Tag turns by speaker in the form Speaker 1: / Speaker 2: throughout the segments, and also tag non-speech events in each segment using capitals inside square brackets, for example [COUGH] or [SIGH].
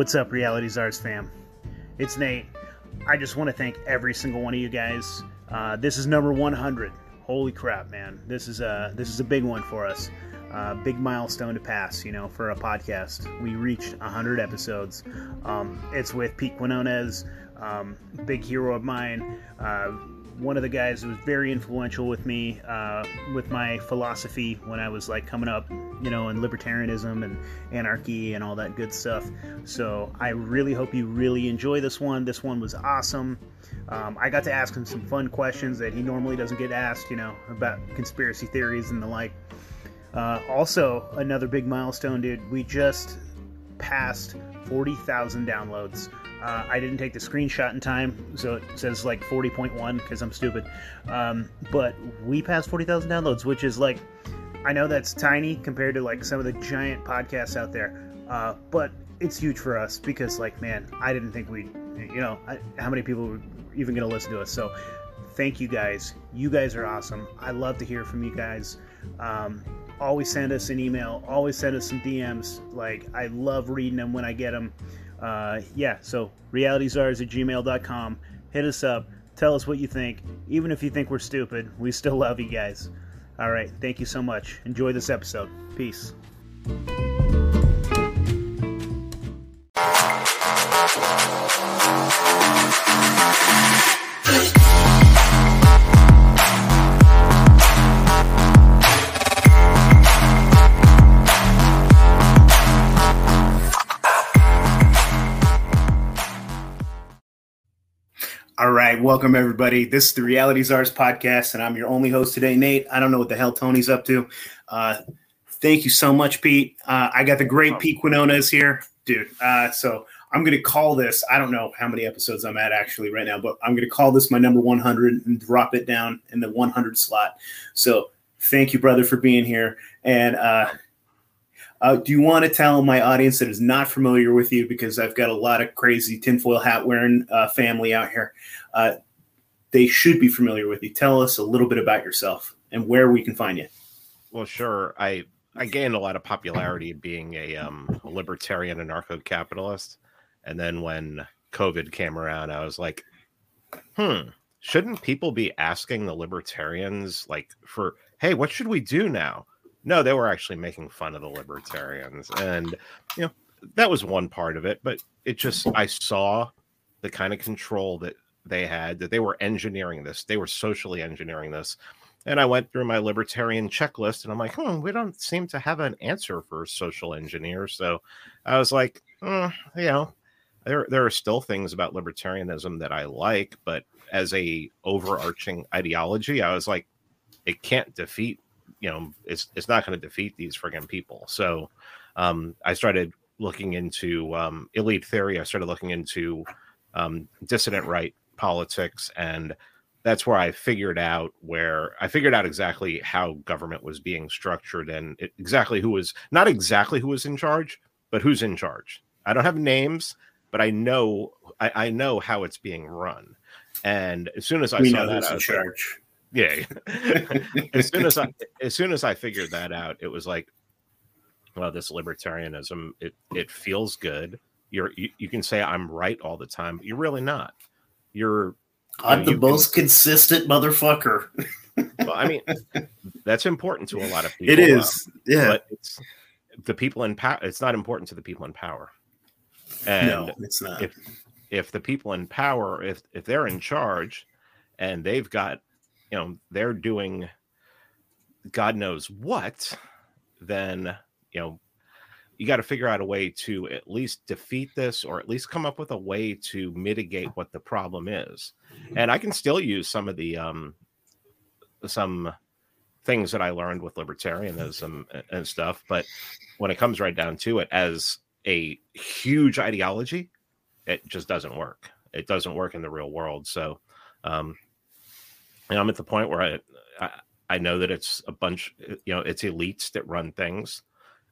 Speaker 1: What's up, Reality Czars fam? It's Nate. I just want to thank every single one of you guys. Uh, this is number 100. Holy crap, man! This is a this is a big one for us. Uh, big milestone to pass, you know, for a podcast. We reached 100 episodes. Um, it's with Pete Quinones, um, big hero of mine. Uh, one of the guys who was very influential with me uh, with my philosophy when I was like coming up, you know, in libertarianism and anarchy and all that good stuff. So I really hope you really enjoy this one. This one was awesome. Um, I got to ask him some fun questions that he normally doesn't get asked, you know, about conspiracy theories and the like. Uh, also, another big milestone, dude. We just passed 40,000 downloads. Uh, I didn't take the screenshot in time, so it says like 40.1 because I'm stupid. Um, but we passed 40,000 downloads, which is like, I know that's tiny compared to like some of the giant podcasts out there, uh, but it's huge for us because, like, man, I didn't think we'd, you know, I, how many people were even going to listen to us. So thank you guys. You guys are awesome. I love to hear from you guys. Um, always send us an email. Always send us some DMs. Like, I love reading them when I get them uh, yeah, so realityczars at gmail.com. Hit us up. Tell us what you think. Even if you think we're stupid, we still love you guys. All right, thank you so much. Enjoy this episode. Peace. Right, welcome everybody. This is the Reality Czars podcast, and I'm your only host today, Nate. I don't know what the hell Tony's up to. Uh, thank you so much, Pete. Uh, I got the great Pete Quinones here, dude. Uh, so I'm going to call this. I don't know how many episodes I'm at actually right now, but I'm going to call this my number 100 and drop it down in the 100 slot. So thank you, brother, for being here. And uh, do you want to tell my audience that is not familiar with you, because I've got a lot of crazy tinfoil hat wearing uh, family out here, uh, they should be familiar with you. Tell us a little bit about yourself and where we can find you.
Speaker 2: Well, sure. I I gained a lot of popularity being a, um, a libertarian anarcho-capitalist, and then when COVID came around, I was like, hmm, shouldn't people be asking the libertarians like for, hey, what should we do now? No, they were actually making fun of the libertarians, and you know that was one part of it. But it just I saw the kind of control that they had that they were engineering this. They were socially engineering this. And I went through my libertarian checklist and I'm like, hmm, we don't seem to have an answer for social engineers. So I was like, mm, you know, there there are still things about libertarianism that I like, but as a overarching ideology, I was like, it can't defeat you know it's it's not going to defeat these friggin' people. So um, I started looking into um, elite theory. I started looking into um, dissident right politics, and that's where I figured out where I figured out exactly how government was being structured and it, exactly who was not exactly who was in charge, but who's in charge. I don't have names, but I know I, I know how it's being run. And as soon as I
Speaker 1: we
Speaker 2: saw
Speaker 1: know
Speaker 2: that,
Speaker 1: who's
Speaker 2: I
Speaker 1: in
Speaker 2: was like,
Speaker 1: charge.
Speaker 2: Yeah [LAUGHS] as soon as i as soon as i figured that out it was like well this libertarianism it it feels good you're you, you can say i'm right all the time but you're really not you're
Speaker 1: I'm
Speaker 2: know,
Speaker 1: the
Speaker 2: you can-
Speaker 1: most consistent motherfucker.
Speaker 2: well, i mean that's important to a lot of [LAUGHS] people
Speaker 1: It is. Um, yeah.
Speaker 2: but it's the people in power it's not important to the people in power and
Speaker 1: no, it's not.
Speaker 2: if if the people in power if if they're in charge and they've got you know they're doing god knows what then you know you got to figure out a way to at least defeat this or at least come up with a way to mitigate what the problem is. And i can still use some of the um some things that i learned with libertarianism and- stuff but when it comes right down to it as a huge ideology it just doesn't work. It doesn't work in the real world. So um and i'm at the point where I, I i know that it's a bunch you know it's elites that run things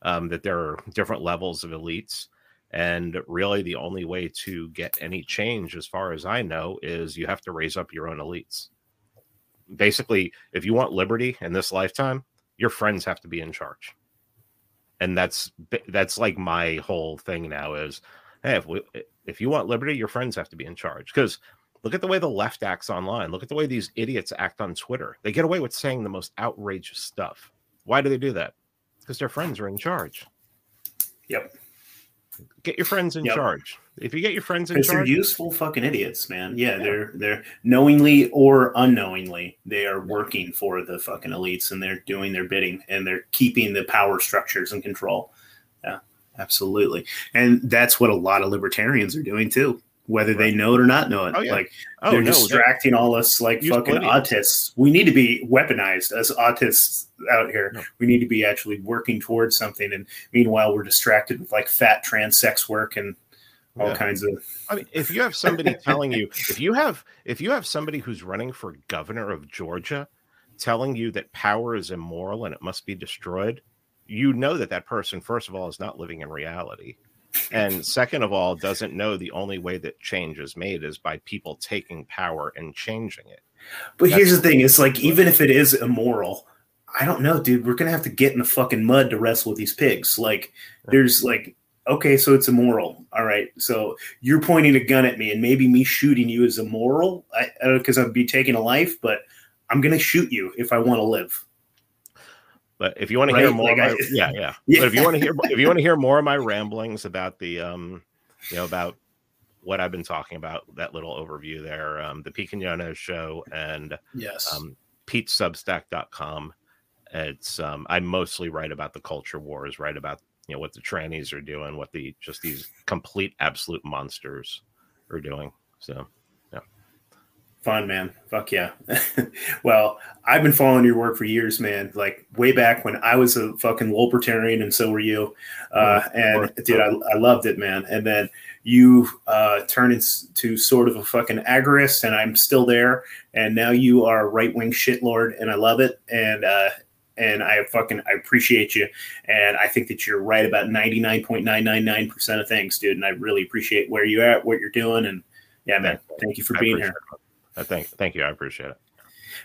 Speaker 2: um that there are different levels of elites. And really the only way to get any change as far as i know is you have to raise up your own elites. Basically if you want liberty in this lifetime your friends have to be in charge. And that's that's like my whole thing now is hey, if we if you want liberty, your friends have to be in charge. Because look at the way the left acts online. Look at the way these idiots act on Twitter. They get away with saying the most outrageous stuff. Why do they do that? Because their friends are in charge.
Speaker 1: Yep.
Speaker 2: Get your friends in
Speaker 1: Yep.
Speaker 2: charge. If you get your friends in
Speaker 1: Because they're useful fucking idiots, man. Yeah, they're they're knowingly or unknowingly they are working for the fucking elites and they're doing their bidding and they're keeping the power structures in control. Yeah, absolutely. And that's what a lot of libertarians are doing too, whether they know it or not know it.
Speaker 2: Oh, yeah.
Speaker 1: Like
Speaker 2: oh
Speaker 1: they're
Speaker 2: no,
Speaker 1: distracting all us like fucking autists. We need to be weaponized as autists out here.
Speaker 2: No.
Speaker 1: We need to be actually working towards something. And meanwhile, we're distracted with like fat trans sex work and all
Speaker 2: Yeah.
Speaker 1: kinds of
Speaker 2: I mean, if you have somebody telling you, if you have, if you have somebody who's running for governor of Georgia, telling you that power is immoral and it must be destroyed, you know that that person, first of all, is not living in reality, and [LAUGHS] second of all, doesn't know the only way that change is made is by people taking power and changing it.
Speaker 1: But here's the thing: it's like even if it is immoral, I don't know, dude. We're gonna have to get in the fucking mud to wrestle with these pigs. Like, there's like, okay, so it's immoral. All right, so you're pointing a gun at me, and maybe me shooting you is immoral, because I'd be taking a life. But I'm gonna shoot you if I want to live.
Speaker 2: But if you want to hear more,
Speaker 1: Like
Speaker 2: my-
Speaker 1: I- [LAUGHS]
Speaker 2: yeah, yeah,
Speaker 1: Yeah.
Speaker 2: But if you want to hear, if you want to hear more of my ramblings about the, um, you know, about what I've been talking about, that little overview there, um, the Pete Quinones show and
Speaker 1: Yes.
Speaker 2: um, PeteSubstack.com. It's um, I mostly write about the culture wars, write about you know what the trannies are doing, what the just these complete absolute monsters are doing. So
Speaker 1: Fun, man. Fuck yeah. [LAUGHS] well, I've been following your work for years, man. Like way back when I was a fucking libertarian, and so were you. Uh, and dude, I, I loved it, man. And then you uh, turned into sort of a fucking agorist, and I'm still there. And now you are a right wing shitlord, and I love it. And uh, and I fucking I appreciate you. And I think that you're right about 99.999 percent of things, dude. And I really appreciate where you're at, what you're doing, and yeah, man. Thank you for
Speaker 2: I
Speaker 1: being here.
Speaker 2: it. I thank thank you. I appreciate it.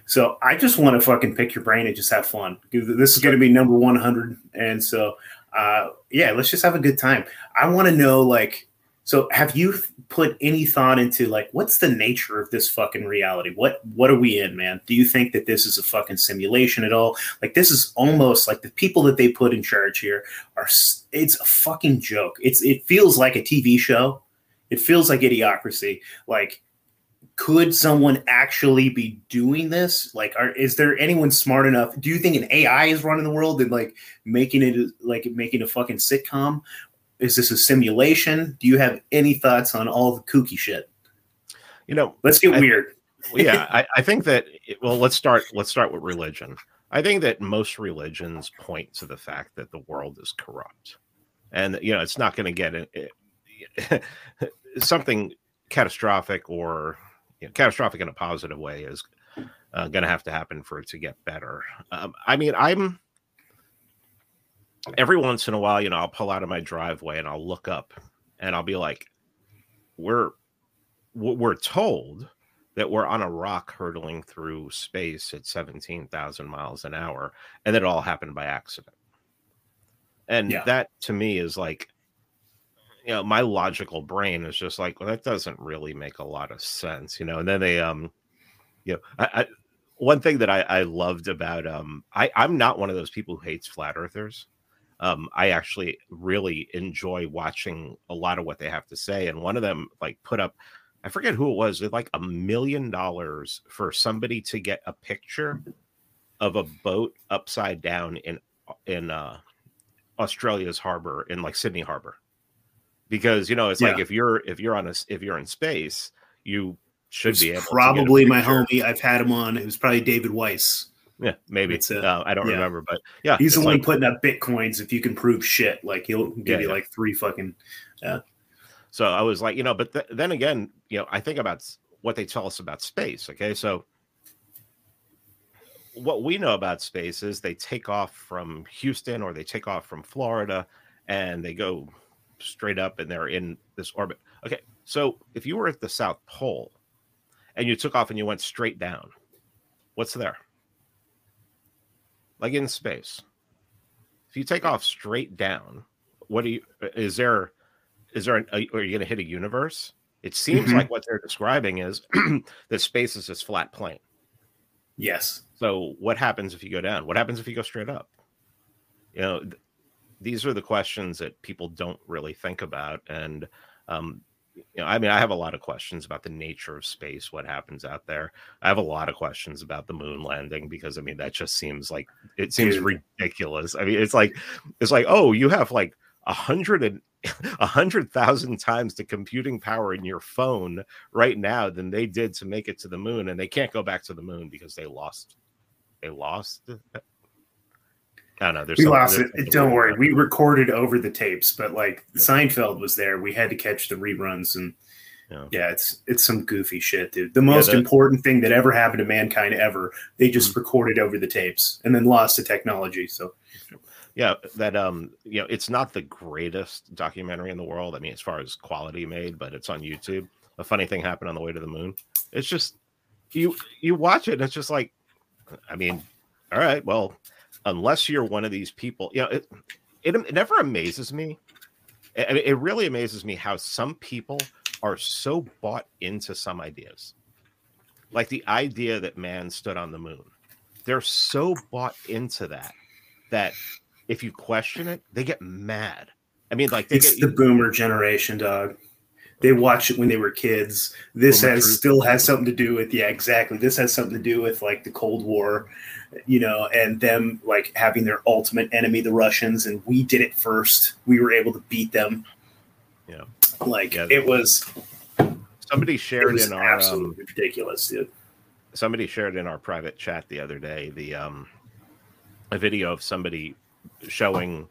Speaker 1: So I just want to fucking pick your brain and just have fun. This is going to be number 100. And so, uh, yeah, let's just have a good time. I want to know, like, so have you put any thought into like, what's the nature of this fucking reality? What, what are we in, man? Do you think that this is a fucking simulation at all? Like, this is almost like the people that they put in charge here are, it's a fucking joke. It's, it feels like a TV show. It feels like idiocracy. Like, could someone actually be doing this? Like, are is there anyone smart enough? Do you think an AI is running the world and like making it like making a fucking sitcom? Is this a simulation? Do you have any thoughts on all the kooky shit?
Speaker 2: You know,
Speaker 1: Let's get
Speaker 2: I-
Speaker 1: weird.
Speaker 2: yeah, [LAUGHS] I, I think that well, let's start let's start with religion. I think that most religions point to the fact that the world is corrupt, and you know it's not going to get it, it- [LAUGHS] something catastrophic or you know, catastrophic in a positive way is uh, going to have to happen for it to get better. Um, I mean, I'm every once in a while, you know, I'll pull out of my driveway and I'll look up and I'll be like, we're we're told that we're on a rock hurtling through space at 17,000 miles an hour and that it all happened by accident. And
Speaker 1: Yeah.
Speaker 2: that to me is like, you know, my logical brain is just like, well, that doesn't really make a lot of sense, you know. And then they, um, you know, I, I one thing that I, I loved about, um, I, I'm not one of those people who hates flat earthers. Um, I actually really enjoy watching a lot of what they have to say. And one of them, like, put up, I forget who it was, with like a million dollars for somebody to get a picture of a boat upside down in in uh, Australia's harbor in like Sydney Harbor, because you know it's like if you're if you're on a if you're in space, you should be able to
Speaker 1: probably my homie. I've had him on. It was probably David Weiss.
Speaker 2: Yeah, maybe
Speaker 1: It's a-
Speaker 2: uh, I don't
Speaker 1: yeah.
Speaker 2: remember, but yeah,
Speaker 1: He's one
Speaker 2: like-
Speaker 1: putting up bitcoins if you can prove shit. Like he'll give
Speaker 2: Yeah,
Speaker 1: you
Speaker 2: yeah.
Speaker 1: like three fucking.
Speaker 2: So I was like, you know, but th- then again, you know, I think about what they tell us about space. Okay, so what we know about space is they take off from Houston or they take off from Florida and they go straight up and they're in this orbit. Okay, so if you were at the South Pole and you took off and you went straight down, what's there? Like in space. If you take off straight down, what do you is there is there? An, are you going to hit a universe? It seems
Speaker 1: Mhm.
Speaker 2: like what they're describing is [CLEARS THROAT] that space is this flat plane.
Speaker 1: Yes.
Speaker 2: So what happens if you go down? What happens if you go straight up? You know, these are the questions that people don't really think about, and um, you know, I mean, I have a lot of questions about the nature of space, what happens out there. I have a lot of questions about the moon landing because I mean, that just seems like it seems
Speaker 1: Dude.
Speaker 2: ridiculous. I mean, it's like it's like oh, you have like a hundred and [LAUGHS] a hundred thousand times the computing power in your phone right now than they did to make it to the moon, and they can't go back to the moon because they lost. They lost. I don't know. There's
Speaker 1: We lost
Speaker 2: there's
Speaker 1: it. Don't worry. We recorded over the tapes, but like Seinfeld was there. We had to catch the reruns and
Speaker 2: Yeah.
Speaker 1: yeah, it's it's some goofy shit, dude. The most
Speaker 2: that-
Speaker 1: important thing that ever happened to mankind ever, they just
Speaker 2: Mm-hmm.
Speaker 1: recorded over the tapes and then lost the technology. So
Speaker 2: yeah that um you know it's not the greatest documentary in the world i mean as far as quality made but it's on youtube a funny thing happened on the way to the moon it's just you you watch it and it's just like i mean all right well unless you're one of these people you know it it, it never amazes me it, it really amazes me how some people are so bought into some ideas like the idea that man stood on the moon they're so bought into that that if you question it, they get mad. I mean, like they
Speaker 1: it's
Speaker 2: get
Speaker 1: the boomer generation, dog. They watched it when they were kids. This has
Speaker 2: truth.
Speaker 1: still has something to do with yeah, exactly. This has something to do with like the Cold War, you know, and them like having their ultimate enemy, the Russians, and we did it first. We were able to beat them.
Speaker 2: Yeah.
Speaker 1: like
Speaker 2: Yeah.
Speaker 1: it was.
Speaker 2: somebody shared
Speaker 1: was
Speaker 2: in our um,
Speaker 1: absolutely ridiculous, dude.
Speaker 2: somebody shared in our private chat the other day the um a video of somebody showing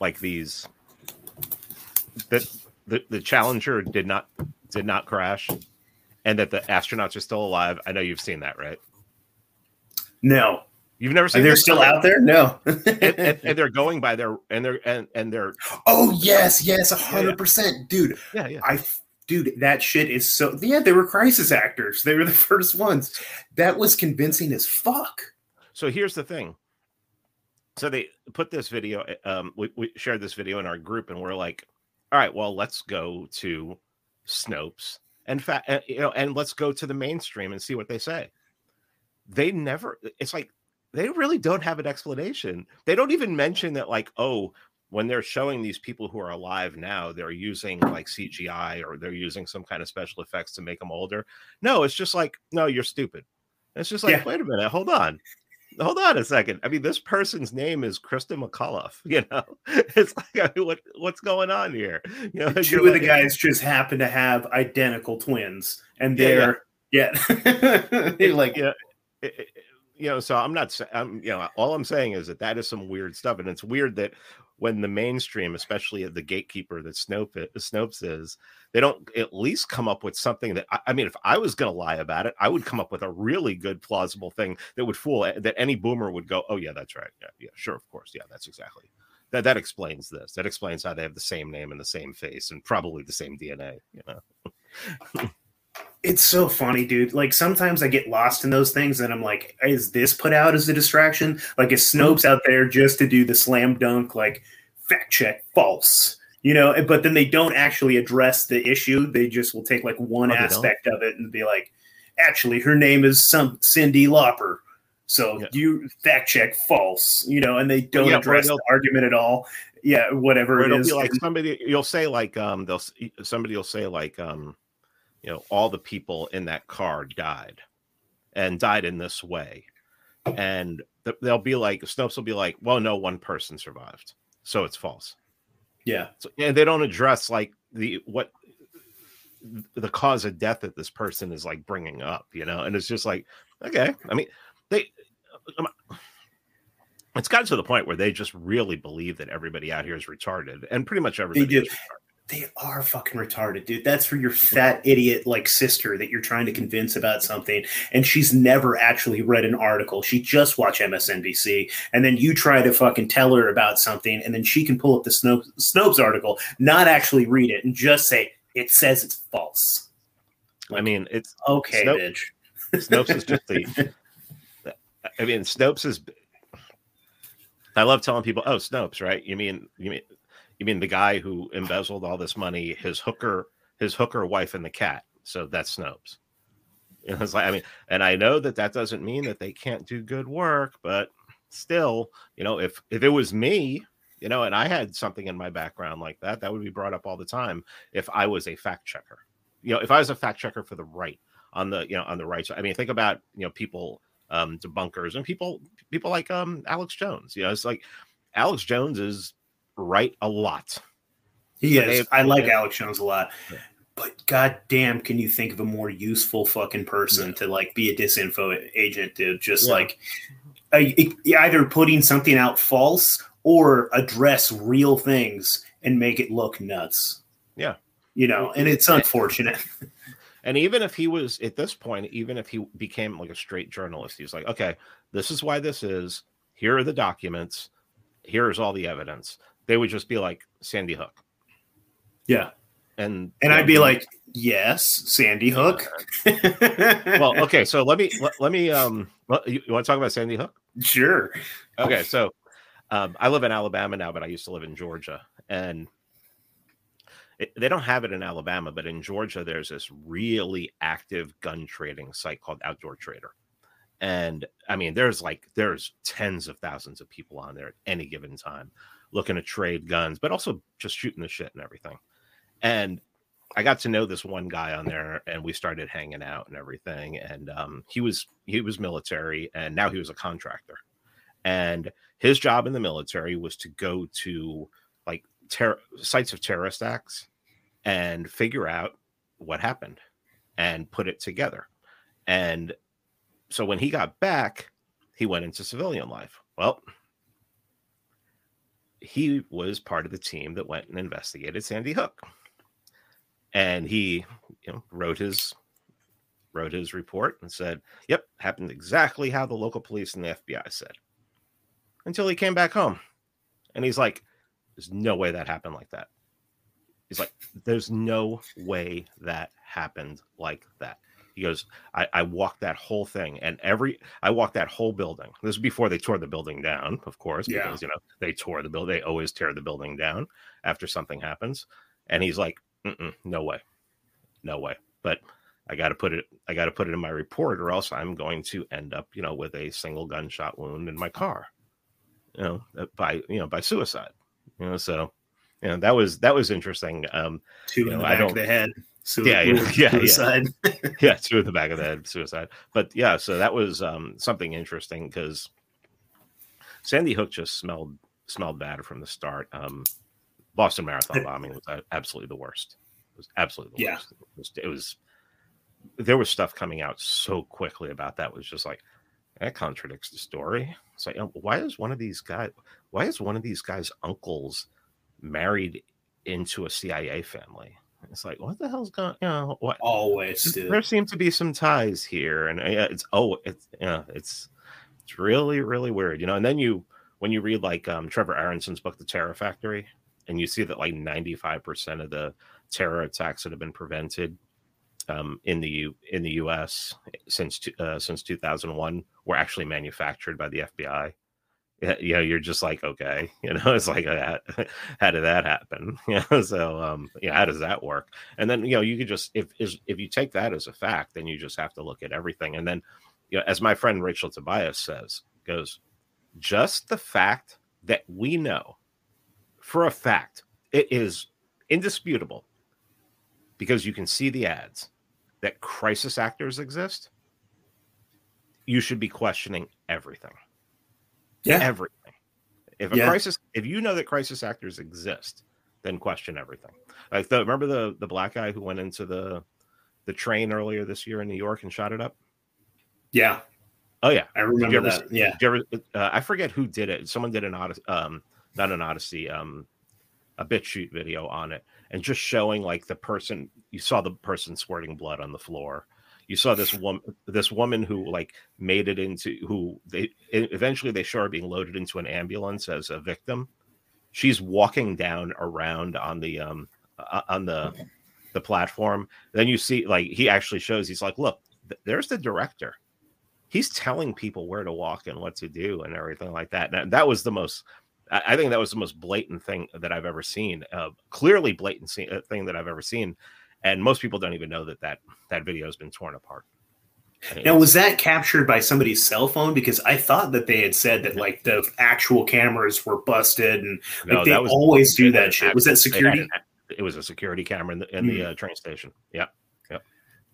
Speaker 2: like these that the, the challenger did not did not crash and that the astronauts are still alive. I know you've seen that, right?
Speaker 1: No,
Speaker 2: You've never seen
Speaker 1: are they still out there? No.
Speaker 2: and, and, and they're going by their and they're and, and they're [LAUGHS]
Speaker 1: oh yes, yes, a
Speaker 2: Yeah,
Speaker 1: hundred percent, dude.
Speaker 2: yeah yeah
Speaker 1: I, dude, that shit is so. Yeah, they were crisis actors. They were the [LAUGHS] first ones. That was convincing as fuck.
Speaker 2: So here's the thing. So they put this video. Um, we, we shared this video in our group, and we're like, "All right, well, let's go to Snopes and fa- uh, you know, and let's go to the mainstream and see what they say." They never. It's like they really don't have an explanation. They don't even mention that, like, oh, when they're showing these people who are alive now, they're using like CGI or they're using some kind of special effects to make them older. No, it's just like, no, you're stupid. It's just like,
Speaker 1: Yeah.
Speaker 2: wait a minute, hold on hold on a second. I mean, this person's name is Krista McCullough. You know, it's like I mean, what what's going on here? You know,
Speaker 1: Two of the guys just happen to have identical twins, and they're yeah, [LAUGHS] they're like
Speaker 2: yeah, it- it- you know. So I'm not. I'm you know. All I'm saying is that that is some weird stuff, and it's weird that when the mainstream, especially the gatekeeper that Snopes is, they don't at least come up with something that I, I mean, if I was going to lie about it, I would come up with a really good plausible thing that would fool eh, that any boomer would go, "Oh yeah, that's right. Yeah, yeah, sure, of course, yeah, that's exactly." That, that explains this. That explains how they have the same name and the same face and probably the same DNA. You know, [LAUGHS]
Speaker 1: it's so funny, dude. Like sometimes I get lost in those things, and I'm like, is this put out as a distraction? Like is Snopes out there just to do the slam dunk, like fact check false? You know, but then they don't actually address the issue. They just will take like one
Speaker 2: Oh,
Speaker 1: aspect of it and be like, actually, her name is some Cyndi Lauper. So
Speaker 2: Yeah.
Speaker 1: you fact check false, you know, and they don't
Speaker 2: yeah,
Speaker 1: address the argument at all. Yeah, whatever it
Speaker 2: it'll
Speaker 1: is.
Speaker 2: be like somebody you'll say like um they'll somebody will say like um you know all the people in that car died and died in this way. And th- they'll be like snopes will be like well no one person survived so it's false.
Speaker 1: Yeah,
Speaker 2: so, and they don't address like the what the cause of death that this person is like bringing up you know? And it's just like okay i mean they um, it's gotten to the point where they just really believe that everybody out here is retarded and pretty much everybody is retarded.
Speaker 1: They are fucking retarded, dude. That's for your fat idiot like sister that you're trying to convince about something, and she's never actually read an article. She just watched MSNBC, and then you try to fucking tell her about something, and then she can pull up the Snopes, Snopes article, not actually read it, and just say it says it's false.
Speaker 2: i mean it's
Speaker 1: Okay,
Speaker 2: Snope-
Speaker 1: bitch.
Speaker 2: Snopes is just the. [LAUGHS] I mean, Snopes is. I love telling people, "Oh, Snopes, right? You mean you mean You mean the guy who embezzled all this money, his hooker, his hooker wife, and the cat? So that's Snopes. You [LAUGHS] it's like I mean, and I know that that doesn't mean that they can't do good work, but still, you know, if if it was me, you know, and I had something in my background like that, that would be brought up all the time if I was a fact checker. You know, if I was a fact checker for the right on the you know on the right side. I mean, think about you know people um debunkers and people people like um Alex Jones. You know, it's like Alex Jones is right a lot.
Speaker 3: He is. I like Alex Jones a lot. Yeah. But goddamn, can you think of a more useful fucking person yeah. to like be a disinfo agent to just yeah. like either putting something out false or address real things and make it look nuts.
Speaker 2: Yeah.
Speaker 3: You know, and it's unfortunate. [LAUGHS]
Speaker 2: And even if he was at this point, even if he became like a straight journalist, he's like, okay, this is why this is. Here are the documents. Here's all the evidence. They would just be like Sandy Hook.
Speaker 3: Yeah.
Speaker 2: And
Speaker 3: and I'd be like, yes, Sandy Hook. [LAUGHS]
Speaker 2: well, okay, so let me let, let me um you, you want to talk about Sandy Hook?
Speaker 3: Sure.
Speaker 2: Okay, so um, I live in Alabama now, but I used to live in Georgia, and it, they don't have it in Alabama, but in Georgia, there's this really active gun trading site called Outdoor Trader. And I mean, there's like there's tens of thousands of people on there at any given time looking to trade guns, but also just shooting the shit and everything. And I got to know this one guy on there, and we started hanging out and everything. And um, he was he was military, and now he was a contractor. And his job in the military was to go to like ter- sites of terrorist acts and figure out what happened and put it together. And so when he got back, he went into civilian life. Well, he was part of the team that went and investigated Sandy Hook. And he you know, wrote his wrote his report and said, "Yep, happened exactly how the local police and the FBI said." Until he came back home. And he's like, there's no way that happened like that. He's like, there's no way that happened like that. He goes, I, I walked that whole thing and every I walked that whole building. This is before they tore the building down, of course,
Speaker 3: yeah.
Speaker 2: because you know they tore the building. They always tear the building down after something happens. And he's like, no way, no way. But I got to put it. I got to put it in my report, or else I'm going to end up, you know, with a single gunshot wound in my car, you know, by you know by suicide. You know, so you know that was that was interesting. Um,
Speaker 3: two in
Speaker 2: know,
Speaker 3: the back of the head.
Speaker 2: Yeah, [LAUGHS] yeah, yeah, suicide. [LAUGHS] Yeah. yeah, two in the back of the head, suicide. But yeah, so that was um, something interesting because Sandy Hook just smelled smelled bad from the start. Um, Boston Marathon bombing was absolutely the worst. It was absolutely the
Speaker 3: yeah.
Speaker 2: worst. It was, it was there was stuff coming out so quickly about that. It was just like that contradicts the story. It's like, why is one of these guys? Why is one of these guys' uncles married into a CIA family? It's like, what the hell's going? You know, what?
Speaker 3: Always, dude.
Speaker 2: there seem to be some ties here, and yeah, it's oh, it's yeah, it's it's really really weird, you know. And then you when you read like um, Trevor Aaronson's book, The Terror Factory, and you see that like ninety five percent of the terror attacks that have been prevented um, in the U, in the U.S. since uh, since 2001 were actually manufactured by the FBI. You know, you're just like, okay, [LAUGHS] you know, it's like, uh, how did that happen? [LAUGHS] You know, so um, know, how does that work? And then you know, you could just if if you take that as a fact, then you just have to look at everything. And then, you know, as my friend Rachel Tobias says, goes, just the fact that we know for a fact it is indisputable because you can see the ads that crisis actors exist, you should be questioning everything.
Speaker 3: Yeah.
Speaker 2: Everything. If a yeah. crisis, if you know that crisis actors exist, then question everything. Like the remember the the black guy who went into the the train earlier this year in New York and shot it up?
Speaker 3: Yeah.
Speaker 2: Oh yeah,
Speaker 3: I remember that. Yeah.
Speaker 2: Ever, uh, I forget who did it. Someone did an Odysee, um, not an Odysee, um, a BitChute video on it, and just showing like the person you saw the person squirting blood on the floor you saw this woman this woman who like made it into who they eventually they show her being loaded into an ambulance as a victim. She's walking down around on the um on the the platform. Then you see like he actually shows he's like look th- there's the director. He's telling people where to walk and what to do and everything like that. And that was the most I, think that was the most blatant thing that I've ever seen. Uh, clearly blatant uh, thing that I've ever seen, and most people don't even know that that that video has been torn apart.
Speaker 1: Now, was that captured by somebody's cell phone? Because I thought that they had said that like the actual cameras were busted, and
Speaker 2: no,
Speaker 1: like, they
Speaker 2: was
Speaker 1: always do that shit. Was that
Speaker 2: actual- they had
Speaker 1: security?
Speaker 2: It was a security camera in the, in the
Speaker 1: Hmm.
Speaker 2: uh, train station. Yeah.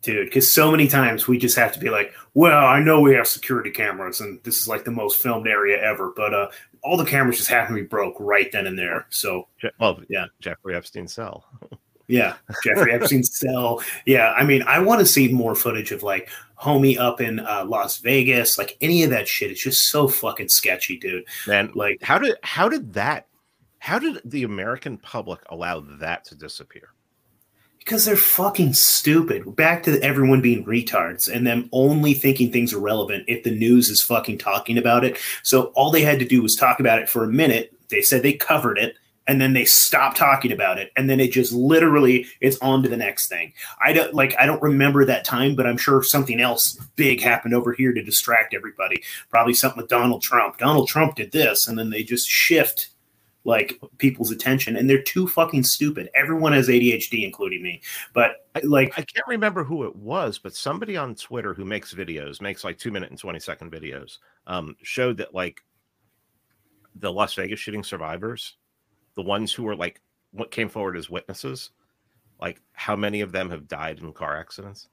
Speaker 1: dude because so many times we just have to be like well i know we have security cameras and this is like the most filmed area ever but uh all the cameras just happen to be broke right then and there so
Speaker 2: Well,
Speaker 1: Yeah.
Speaker 2: Jeffrey Epstein cell. [LAUGHS]
Speaker 1: yeah jeffrey epstein's [LAUGHS] cell yeah i mean i want to see more footage of like homie up in uh, las vegas like any of that shit it's just so fucking sketchy dude
Speaker 2: Man,
Speaker 1: like
Speaker 2: how did how did that how did the American public allow that to disappear?
Speaker 1: because they're fucking stupid. Back to everyone being retards and them only thinking things are relevant if the news is fucking talking about it. So all they had to do was talk about it for a minute. They said they covered it and then they stop talking about it and then it just literally it's on to the next thing. I don't like I don't remember that time, but I'm sure something else big happened over here to distract everybody. Probably something with Donald Trump. Donald Trump did this and then they just shift like people's attention and they're too fucking stupid. Everyone has ADHD including me. But like
Speaker 2: I can't remember who it was, but somebody on Twitter who makes videos, makes like two minute and 20 second videos, um, showed that like the Las Vegas shooting survivors, the ones who were like what came forward as witnesses, like how many of them have died in car accidents?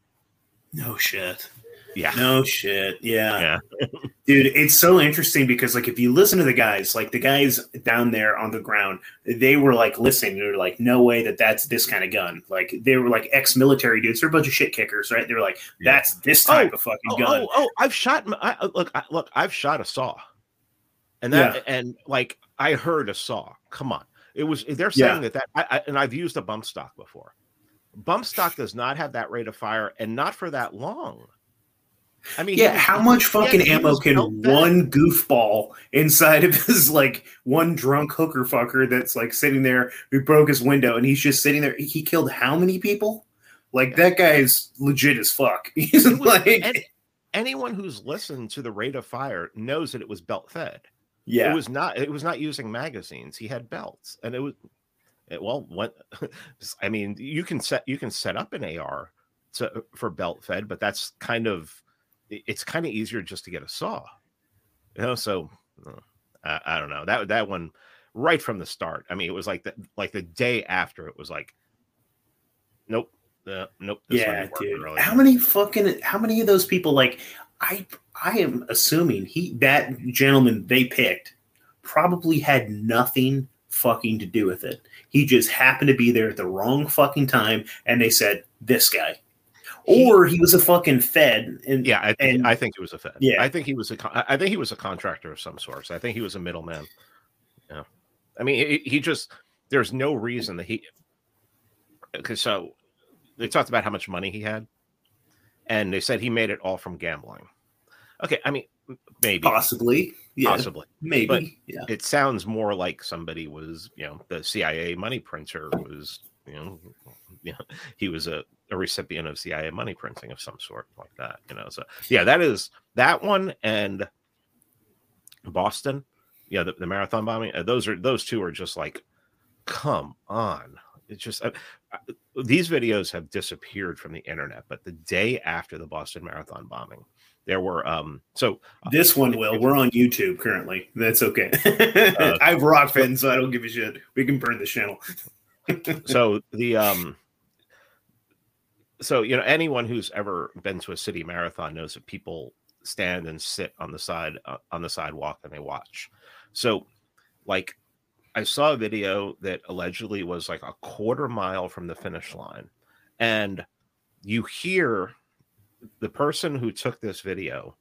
Speaker 1: no shit.
Speaker 2: Yeah.
Speaker 1: No shit. Yeah.
Speaker 2: Yeah. [LAUGHS]
Speaker 1: Dude, it's so interesting because like if you listen to the guys, like the guys down there on the ground, they were like listening. They were like, no way that that's this kind of gun. Like they were like ex-military dudes. They're a bunch of shit kickers, right? They were like, that's this type
Speaker 2: Oh,
Speaker 1: of fucking
Speaker 2: Oh,
Speaker 1: gun.
Speaker 2: oh, oh, I've shot. I, uh, look, I, look, I've shot a saw, and that,
Speaker 1: Yeah.
Speaker 2: and like I heard a saw. Come on, it was. They're
Speaker 1: Yeah.
Speaker 2: saying that that, I, I, and I've used a bump stock before. Bump stock does not have that rate of fire, and not for that long. I mean,
Speaker 1: Yeah, how much fucking ammo can one goofball inside of [LAUGHS] his like one drunk hooker fucker that's like sitting there who broke his window and he's just sitting there? He killed how many people? Like that guy's legit as fuck. [LAUGHS] He's
Speaker 2: was-
Speaker 1: like,
Speaker 2: and anyone who's listened to the rate of fire knows that it was belt fed.
Speaker 1: Yeah,
Speaker 2: It was not. It was not using magazines. He had belts, and it was. It, well, what? [LAUGHS] I mean, you can set you can set up an AR to for belt fed, but that's kind of it's kind of easier just to get a saw. You know, so uh, I, I don't know that that one right from the start. I mean, it was like the like the day after it was like, nope, uh, nope. this
Speaker 1: yeah, dude.
Speaker 2: really.
Speaker 1: How many fucking how many of those people like I I am assuming he that gentleman they picked probably had nothing fucking to do with it. He just happened to be there at the wrong fucking time and they said this guy. Or he was a fucking fed and
Speaker 2: Yeah, I think,
Speaker 1: and-
Speaker 2: I think he was a Fed.
Speaker 1: Yeah.
Speaker 2: I think he was a. con- I think he was a contractor of some sort. I think he was a middleman. Yeah, I mean, he, he just there's no reason that he. Because so they talked about how much money he had, and they said he made it all from gambling. Okay, I mean, maybe,
Speaker 1: possibly. Yeah,
Speaker 2: possibly.
Speaker 1: maybe.
Speaker 2: but-
Speaker 1: yeah.
Speaker 2: It sounds more like somebody was, you know, the CIA money printer was, you know, [LAUGHS] you know he was a, a recipient of CIA money printing of some sort like that, you know. So yeah, that is that one and Boston, yeah, the, the marathon bombing. uh, those are those two are just like, come on. It's just uh, uh, these videos have disappeared from the internet, but the day after the Boston Marathon bombing, there were um so
Speaker 1: This one will. We're on YouTube currently. That's okay.
Speaker 2: Uh, [LAUGHS]
Speaker 1: I have rock fans, so I don't give a shit. We can burn this channel. [LAUGHS]
Speaker 2: so the um so you know anyone who's ever been to a city marathon knows that people stand and sit on the side uh, on the sidewalk and they watch so like i saw a video that allegedly was like a quarter mile from the finish line and you hear the person who took this video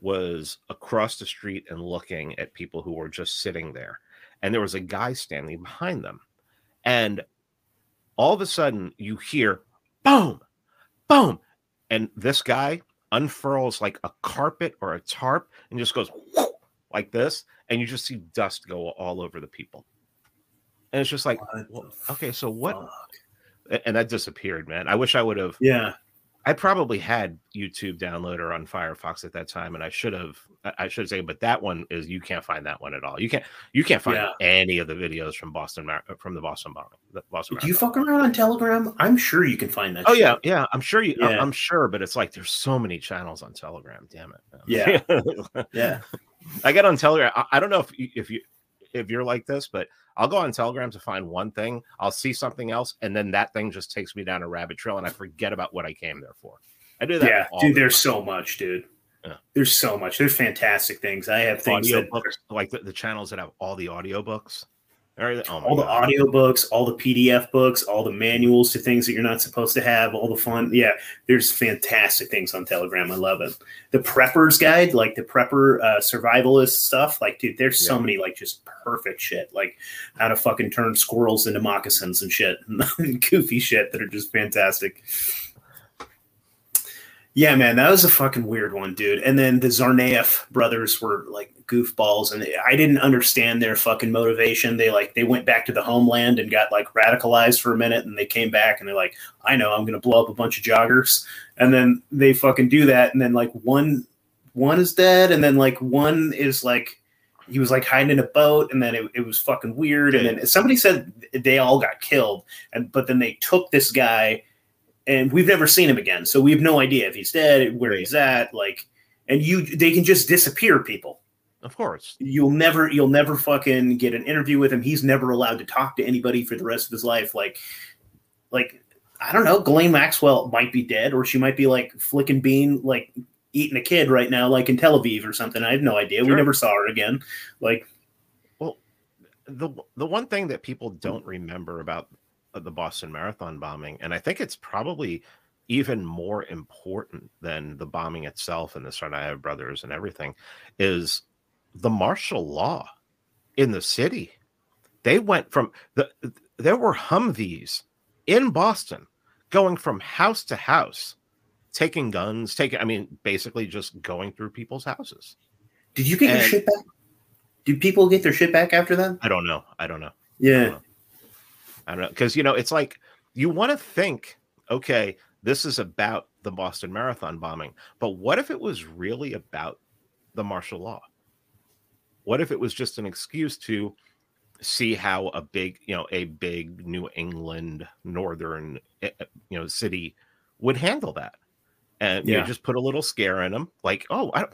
Speaker 2: was across the street and looking at people who were just sitting there and there was a guy standing behind them and all of a sudden you hear boom, boom, and this guy unfurls like a carpet or a tarp and just goes like this, and you just see dust go all over the people. And it's just like,
Speaker 1: What
Speaker 2: okay, so what?
Speaker 1: fuck?
Speaker 2: And that disappeared, man. I wish I would have.
Speaker 1: Yeah.
Speaker 2: I probably had YouTube downloader on Firefox at that time, and I should have. I should say, but that one is you can't find that one at all. You can't. You can't find
Speaker 1: Yeah.
Speaker 2: any of the videos from Boston Mar- uh, from the Boston. The Boston.
Speaker 1: Do you fuck around on Telegram? I'm sure you can find that.
Speaker 2: Oh
Speaker 1: shit.
Speaker 2: yeah, yeah. I'm sure you. I'm-
Speaker 1: Yeah.
Speaker 2: I'm sure, but it's like there's so many channels on Telegram. Damn it.
Speaker 1: Yeah. [LAUGHS] yeah.
Speaker 2: I get on Telegram. I, I don't know if you, if you if you're like this, but I'll go on Telegram to find one thing. I'll see something else, and then that thing just takes me down a rabbit trail, and I forget about what I came there for. I do that.
Speaker 1: Yeah,
Speaker 2: all
Speaker 1: dude.
Speaker 2: the
Speaker 1: There's so much, dude.
Speaker 2: Yeah.
Speaker 1: There's so much. There's fantastic things. I have things
Speaker 2: audio
Speaker 1: that
Speaker 2: books, like the, the channels that have all the audiobooks. Everything- Oh
Speaker 1: all the
Speaker 2: God.
Speaker 1: audiobooks, all the PDF books, all the manuals to things that you're not supposed to have, all the fun. Yeah, there's fantastic things on Telegram. I love it. The prepper's guide, like the prepper uh, survivalist stuff, like dude, there's so many like just perfect shit, like how to fucking turn squirrels into moccasins and shit, [LAUGHS] goofy shit that are just fantastic. Yeah, man, that was a fucking weird one, dude. And then the Tsarnaev brothers were like goofballs, and I didn't understand their fucking motivation. They like they went back to the homeland and got like radicalized for a minute, and they came back and they're like, "I know, I'm gonna blow up a bunch of joggers," and then they fucking do that, and then like one one is dead, and then like one is like he was like hiding in a boat, and then it, it was fucking weird, and then somebody said they all got killed, and but then they took this guy and we've never seen him again. So we have no idea if he's dead, where he's at. Like, and you, they can just disappear people.
Speaker 2: Of course.
Speaker 1: You'll never, you'll never fucking get an interview with him. He's never allowed to talk to anybody for the rest of his life. Like, like I don't know. Ghislaine Maxwell might be dead, or she might be like flicking bean, like eating a kid right now, like in Tel Aviv or something. I have no idea. We never saw her again. Like, well,
Speaker 2: the the one thing that people don't remember about the Boston Marathon bombing, and I think it's probably even more important than the bombing itself and the Tsarnaev brothers and everything, is the martial law in the city. They went from the there were Humvees in Boston going from house to house, taking guns, taking I mean, basically just going through people's houses.
Speaker 1: did you get your shit back? Did people get their shit back after that?
Speaker 2: I don't know. I don't know.
Speaker 1: Yeah.
Speaker 2: I don't know because you know it's like you want to think, okay, this is about the Boston Marathon bombing, but what if it was really about the martial law? What if it was just an excuse to see how a big, you know, a big New England northern, eh, eh, you know, city would handle that, and you know, just put a little scare in them, like, oh, I don't,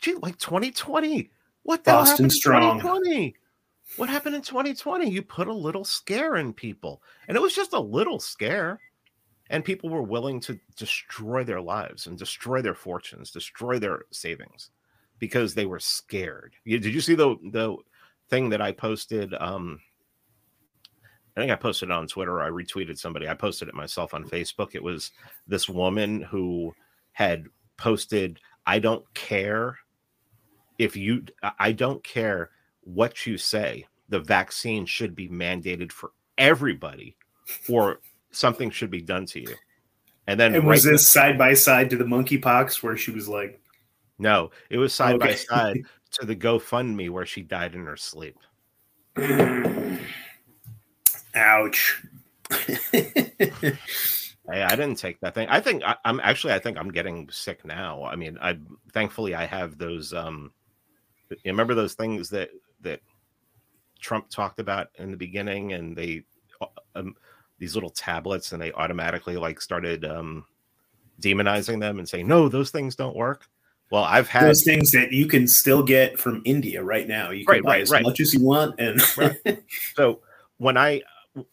Speaker 2: gee, like 2020, what the
Speaker 1: Boston
Speaker 2: hell happened
Speaker 1: strong.
Speaker 2: 2020? What happened in 2020? You put a little scare in people, and it was just a little scare, and people were willing to destroy their lives and destroy their fortunes, destroy their savings, because they were scared. Did you see the the thing that I posted? Um, I think I posted it on Twitter. I retweeted somebody. I posted it myself on Facebook. It was this woman who had posted, "I don't care if you. I don't care what you say. The vaccine should be mandated for everybody, or something should be done to you." And then
Speaker 1: And was
Speaker 2: right-
Speaker 1: this side by side to the monkeypox where she was like,
Speaker 2: no, it was side by side [LAUGHS] to the GoFundMe where she died in her sleep. [CLEARS THROAT]
Speaker 1: ouch. [LAUGHS]
Speaker 2: Hey, I didn't take that thing. I think I, I'm actually. I think I'm getting sick now. I mean, I thankfully I have those. Um, you remember those things that that Trump talked about in the beginning, and they um, these little tablets, and they automatically like started um, demonizing them and saying, "No, those things don't work." Well, I've had
Speaker 1: Those things that you can still get from India right now. You can
Speaker 2: Right,
Speaker 1: buy
Speaker 2: right,
Speaker 1: as
Speaker 2: right.
Speaker 1: much as you want. And [LAUGHS]
Speaker 2: so when I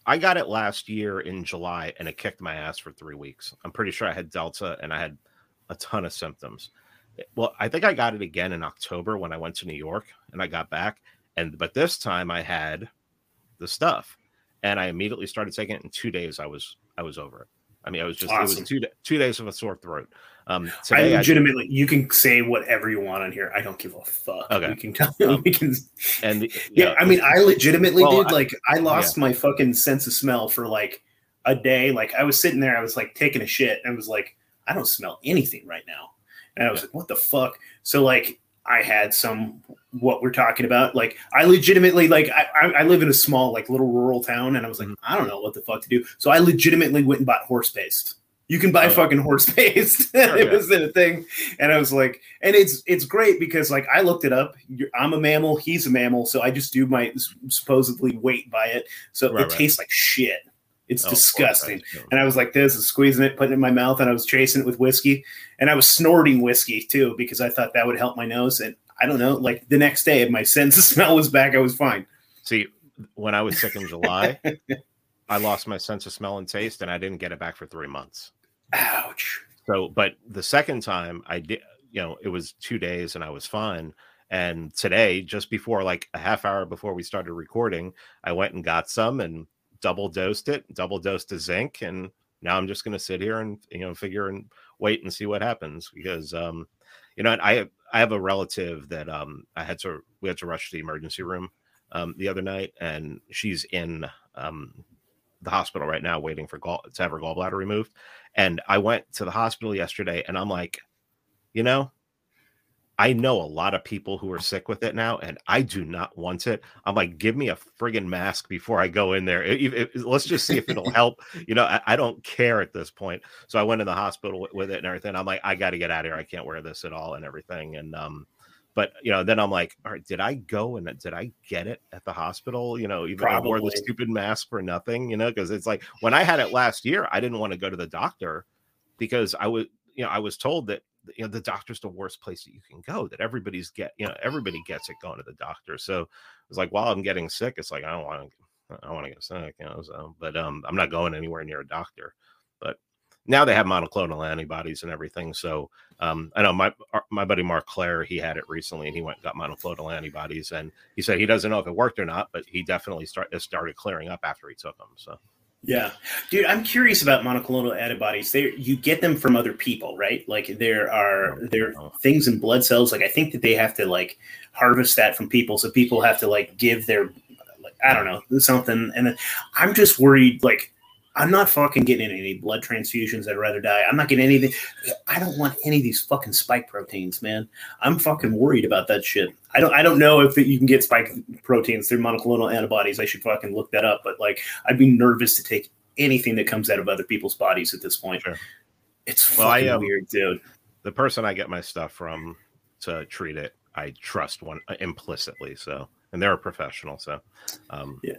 Speaker 2: I got it last year in July and it kicked my ass for three weeks. I'm pretty sure I had Delta and I had a ton of symptoms. Well, I think I got it again in October when I went to New York and I got back. And but this time I had the stuff and I immediately started taking it in two days. I was I was over it. I mean, I was just it was two two days of a sore throat. Um,
Speaker 1: I
Speaker 2: today I,
Speaker 1: legitimately, you can say whatever you want on here. I don't give a fuck.
Speaker 2: Okay. [LAUGHS]
Speaker 1: We can tell.
Speaker 2: Um,
Speaker 1: we can,
Speaker 2: and the-
Speaker 1: yeah, I mean, I legitimately
Speaker 2: Well,
Speaker 1: did.
Speaker 2: I-
Speaker 1: Like, I lost my fucking sense of smell for like a day. Like, I was sitting there, I was like taking a shit, and I was like, I don't smell anything right now. And I was like, what the fuck? So, like, I had some what we're talking about. Like, I legitimately, like, I, I, live in a small, like, little rural town, and I was like,
Speaker 2: Mhm.
Speaker 1: I don't know what the fuck to do. So, I legitimately went and bought horse paste. You can buy fucking horse [LAUGHS] paste.
Speaker 2: Sure,
Speaker 1: it
Speaker 2: yeah.
Speaker 1: was in a thing, and I was like, and it's it's great because like I looked it up. You're, I'm a mammal. He's a mammal, so I just do my supposedly weight by it. So
Speaker 2: Right,
Speaker 1: it
Speaker 2: right.
Speaker 1: tastes like shit. It's
Speaker 2: Oh,
Speaker 1: disgusting. And I was like this, squeezing it, putting it in my mouth, and I was chasing it with whiskey, and I was snorting whiskey too because I thought that would help my nose. And I don't know, like the next day, my [LAUGHS] sense of smell was back. I was fine.
Speaker 2: See, when I was sick in July, [LAUGHS] I lost my sense of smell and taste, and I didn't get it back for three months.
Speaker 1: Ouch.
Speaker 2: So, but the second time I did, you know, it was two days and I was fine. And today, just before like a half hour before we started recording, I went and got some and double dosed it, double dosed the zinc. And now I'm just going to sit here and, you know, figure and wait and see what happens because, um, you know, I, I have a relative that, um, I had to, we had to rush to the emergency room, um, the other night and she's in, um, the hospital right now waiting for gall to have her gallbladder removed. And I went to the hospital yesterday and I'm like, you know, I know a lot of people who are sick with it now, and I do not want it. I'm like, give me a friggin' mask before I go in there. If- if- let's just see if it'll help. You know, I, I don't care at this point. So I went in the hospital with, with it and everything. I'm like, I got to get out of here. I can't wear this at all and everything. And um, but you know, then I'm like, all right, did I go and did I get it at the hospital? You know, even I wore the stupid mask for nothing. You know, because it's like when I had it last year, I didn't want to go to the doctor because I was, you know, I was told that you know the doctor's the worst place that you can go. That everybody's get, you know, everybody gets it going to the doctor. So it was like while I'm getting sick, it's like I don't want to, I want to get sick, you know. So, but um, I'm not going anywhere near a doctor. But now they have monoclonal antibodies and everything. So um, I know my my buddy Mark claire he had it recently, and he went and got monoclonal antibodies, and he said he doesn't know if it worked or not, but he definitely start started clearing up after he took them. So
Speaker 1: Yeah, dude, I'm curious about monoclonal antibodies. They you get them from other people, right? Like there are there are things in blood cells. Like I think that they have to like harvest that from people, so people have to like give their like I don't know something. And then I'm just worried. Like I'm not fucking getting any blood transfusions. I'd rather die. I'm not getting anything. I don't want any of these fucking spike proteins, man. I'm fucking worried about that shit. I don't. I don't know if you can get spike proteins through monoclonal antibodies. I should fucking look that up. But like, I'd be nervous to take anything that comes out of other people's bodies at this point.
Speaker 2: Sure.
Speaker 1: It's
Speaker 2: Well, I,
Speaker 1: fucking
Speaker 2: um,
Speaker 1: weird, dude.
Speaker 2: the person I get my stuff from to treat it, I trust one uh, implicitly. So, and they're a professional. So, um,
Speaker 1: Yeah.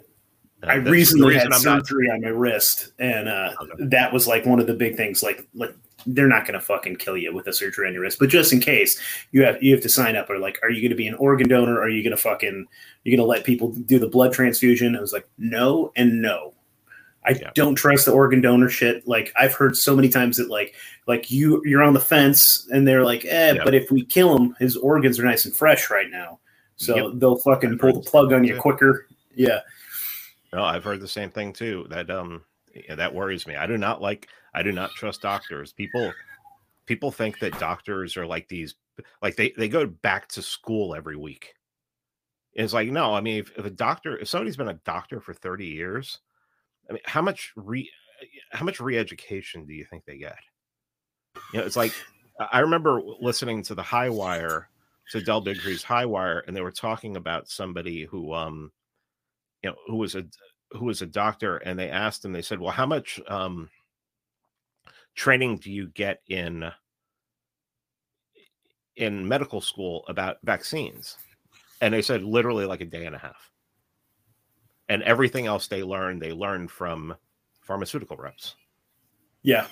Speaker 1: I recently had
Speaker 2: I'm not-
Speaker 1: surgery on my wrist, and uh,
Speaker 2: Okay.
Speaker 1: that was like one of the big things. Like, like they're not going to fucking kill you with a surgery on your wrist, but just in case, you have you have to sign up. Or like, are you going to be an organ donor? Are you going to fucking you're going to let people do the blood transfusion? I was like, no and no. I
Speaker 2: Yeah.
Speaker 1: don't trust the organ donor shit. Like I've heard so many times that like like you you're on the fence, and they're like, eh,
Speaker 2: Yeah.
Speaker 1: but if we kill him, his organs are nice and fresh right now, so
Speaker 2: Yep.
Speaker 1: they'll fucking pull the plug on you quicker. Yeah.
Speaker 2: No, I've heard the same thing too. That um, that worries me. I do not like. I do not trust doctors. People, people think that doctors are like these. Like they they go back to school every week. It's like no. I mean, if, if a doctor, if somebody's been a doctor for thirty years, I mean, how much re, how much re-education do you think they get? You know, it's like I remember listening to the High Wire, to Del Bigtree's High Wire, and they were talking about somebody who um, you know, who was a who was a doctor, and they asked him. They said, "Well, how much um, training do you get in in medical school about vaccines?" And they said, "Literally like a day and a half." And everything else they learned, they learned from pharmaceutical reps.
Speaker 1: Yeah.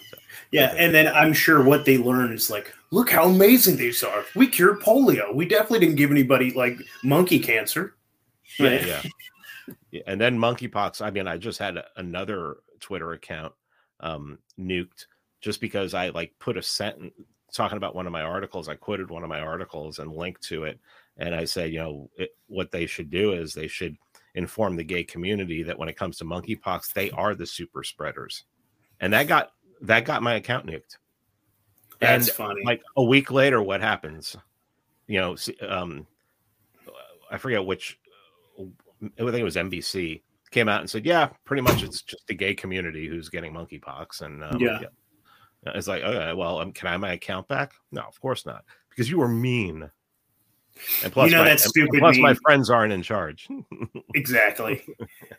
Speaker 1: Yeah. And then I'm sure what they learn is like, look how amazing these are. We cured polio. We definitely didn't give anybody like monkey cancer. Right.
Speaker 2: yeah. And then monkeypox. I mean, I just had another Twitter account um, nuked just because I like put a sentence talking about one of my articles. I quoted one of my articles and linked to it, and I said, you know, it, what they should do is they should inform the gay community that when it comes to monkeypox, they are the super spreaders, and that got that got my account nuked.
Speaker 1: That's
Speaker 2: And,
Speaker 1: funny.
Speaker 2: Like a week later, what happens? You know, um, I forget which. I think it was NBC came out and said, "Yeah, pretty much it's just the gay community who's getting monkeypox." And um,
Speaker 1: Yeah.
Speaker 2: it's like, okay, well, um, can I have my account back? No, of course not, because you were mean. And plus, you
Speaker 1: know
Speaker 2: my,
Speaker 1: that
Speaker 2: and- and
Speaker 1: stupid
Speaker 2: plus my friends aren't in charge. [LAUGHS]
Speaker 1: exactly.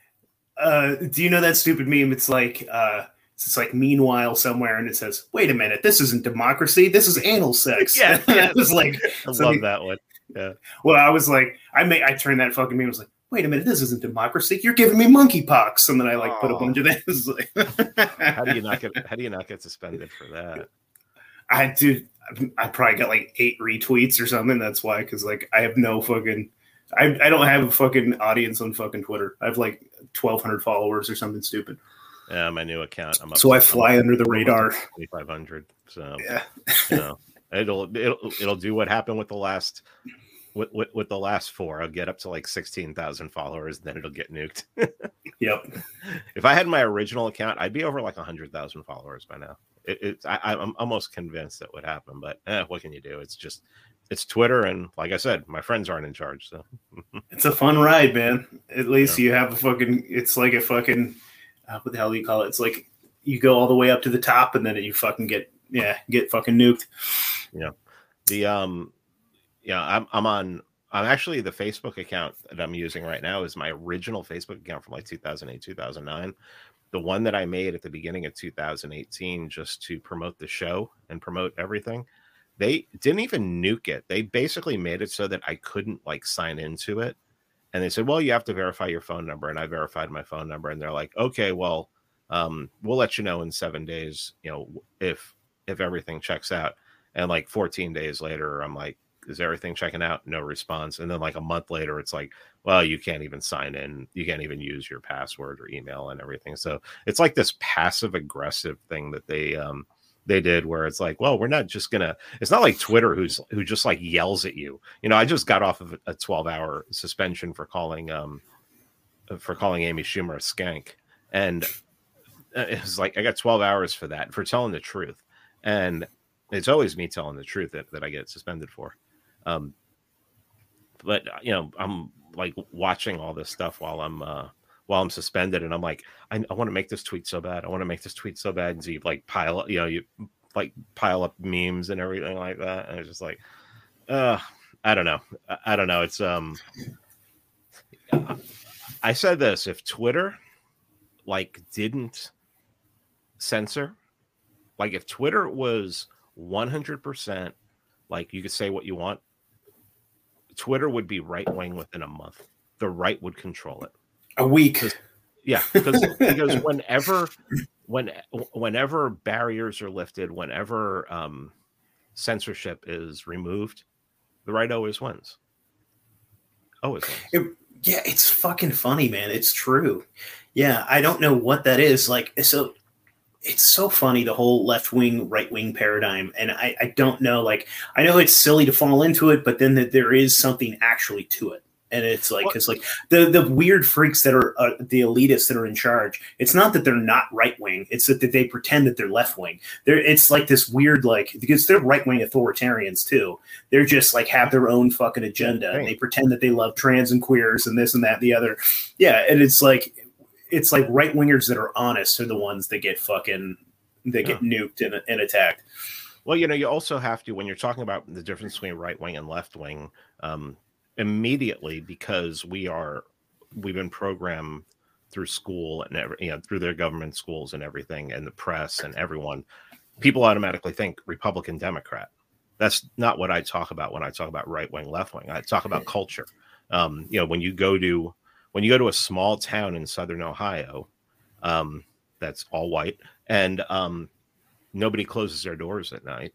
Speaker 1: [LAUGHS] uh, do you know that stupid meme? It's like, uh, it's like meanwhile somewhere, and it says, "Wait a minute, this isn't democracy. This is anal sex." [LAUGHS]
Speaker 2: Yeah, yeah.
Speaker 1: it's like
Speaker 2: I love that one. Yeah.
Speaker 1: Well, I was like, I may, I turned that fucking meme. I was like, wait a minute, this isn't democracy. You're giving me monkeypox, and then I like put a
Speaker 2: Oh.
Speaker 1: bunch of this.
Speaker 2: How do you not get how do you not get suspended for that?
Speaker 1: I dude, I probably got like eight retweets or something. That's why, because like I have no fucking, I, I don't have a fucking audience on fucking Twitter. I have like twelve hundred followers or something stupid.
Speaker 2: Yeah, my new account. I'm up
Speaker 1: So I
Speaker 2: to-
Speaker 1: fly under the radar.
Speaker 2: twenty five hundred. So
Speaker 1: Yeah,
Speaker 2: you know, it'll it'll it'll do what happened with the last with, with, with the last four. I'll get up to like sixteen thousand followers, then it'll get nuked. [LAUGHS]
Speaker 1: yep.
Speaker 2: if I had my original account, I'd be over like hundred thousand followers by now. It, it's I, I'm almost convinced that would happen, but eh, what can you do? It's just it's Twitter, and like I said, my friends aren't in charge. So [LAUGHS]
Speaker 1: It's a fun ride, man. At least you have a fucking. It's like a fucking. Uh, what the hell do you call it? It's like you go all the way up to the top, and then you fucking get yeah get fucking nuked. Yeah.
Speaker 2: The um yeah i'm i'm on i'm actually the facebook account that i'm using right now is my original facebook account from like 2008 2009 the one that i made at the beginning of 2018 just to promote the show and promote everything. They didn't even nuke it. They basically made it so that i couldn't like sign into it. And they said well you have to verify your phone number and i verified my phone number and they're like okay well um, we'll let you know in seven days you know if if everything checks out. And like 14 days later, I'm like, is everything checking out? No response. And then like a month later, it's like, well, you can't even sign in. You can't even use your password or email and everything. So it's like this passive aggressive thing that they um they did where it's like, well, we're not just gonna it's not like Twitter who's who just like yells at you. You know, I just got off of a 12 hour suspension for calling um for calling Amy Schumer a skank. And uh, it was like I got 12 hours for that, for telling the truth. And it's always me telling the truth that, that I get suspended for. Um, but uh, you know, I'm like watching all this stuff while I'm uh, while I'm suspended, and I'm like, I, I want to make this tweet so bad. I want to make this tweet so bad. And so you like pile, up, you know, you like pile up memes and everything like that, and it's just like, uh, I don't know, I, I don't know. It's um, I said this: if Twitter like didn't censor, like if Twitter was 100% like you could say what you want twitter would be right wing within a month the right would control it
Speaker 1: A week.
Speaker 2: yeah because because [LAUGHS] whenever when whenever barriers are lifted whenever um censorship is removed the right always wins always wins
Speaker 1: Yeah, it's fucking funny, man. It's true. Yeah, I don't know what that is. Like, so it's so funny the whole left wing, right wing paradigm, and I, I don't know. Like, I know it's silly to fall into it, but then that there is something actually to it. And it's like, because like the the weird freaks that are uh, the elitists that are in charge. It's not that they're not right wing. It's that, that they pretend that they're left wing. They're it's like this weird like because they're right wing authoritarians too. They're just like have their own fucking agenda. And they pretend that they love trans and queers and this and that and the other. Yeah, and it's like it's like right wingers that are honest are the ones that get fucking that get nuked and, and attacked.
Speaker 2: Well, you know, you also have to when you're talking about the difference between right wing and left wing, um, immediately because we are we've been programmed through school and every, you know through their government schools and everything and the press and everyone, people automatically think Republican Democrat. That's not what I talk about when I talk about right wing, left wing. I talk about culture. Um, you know, when you go to when you go to a small town in southern Ohio, um, that's all white, and um, nobody closes their doors at night.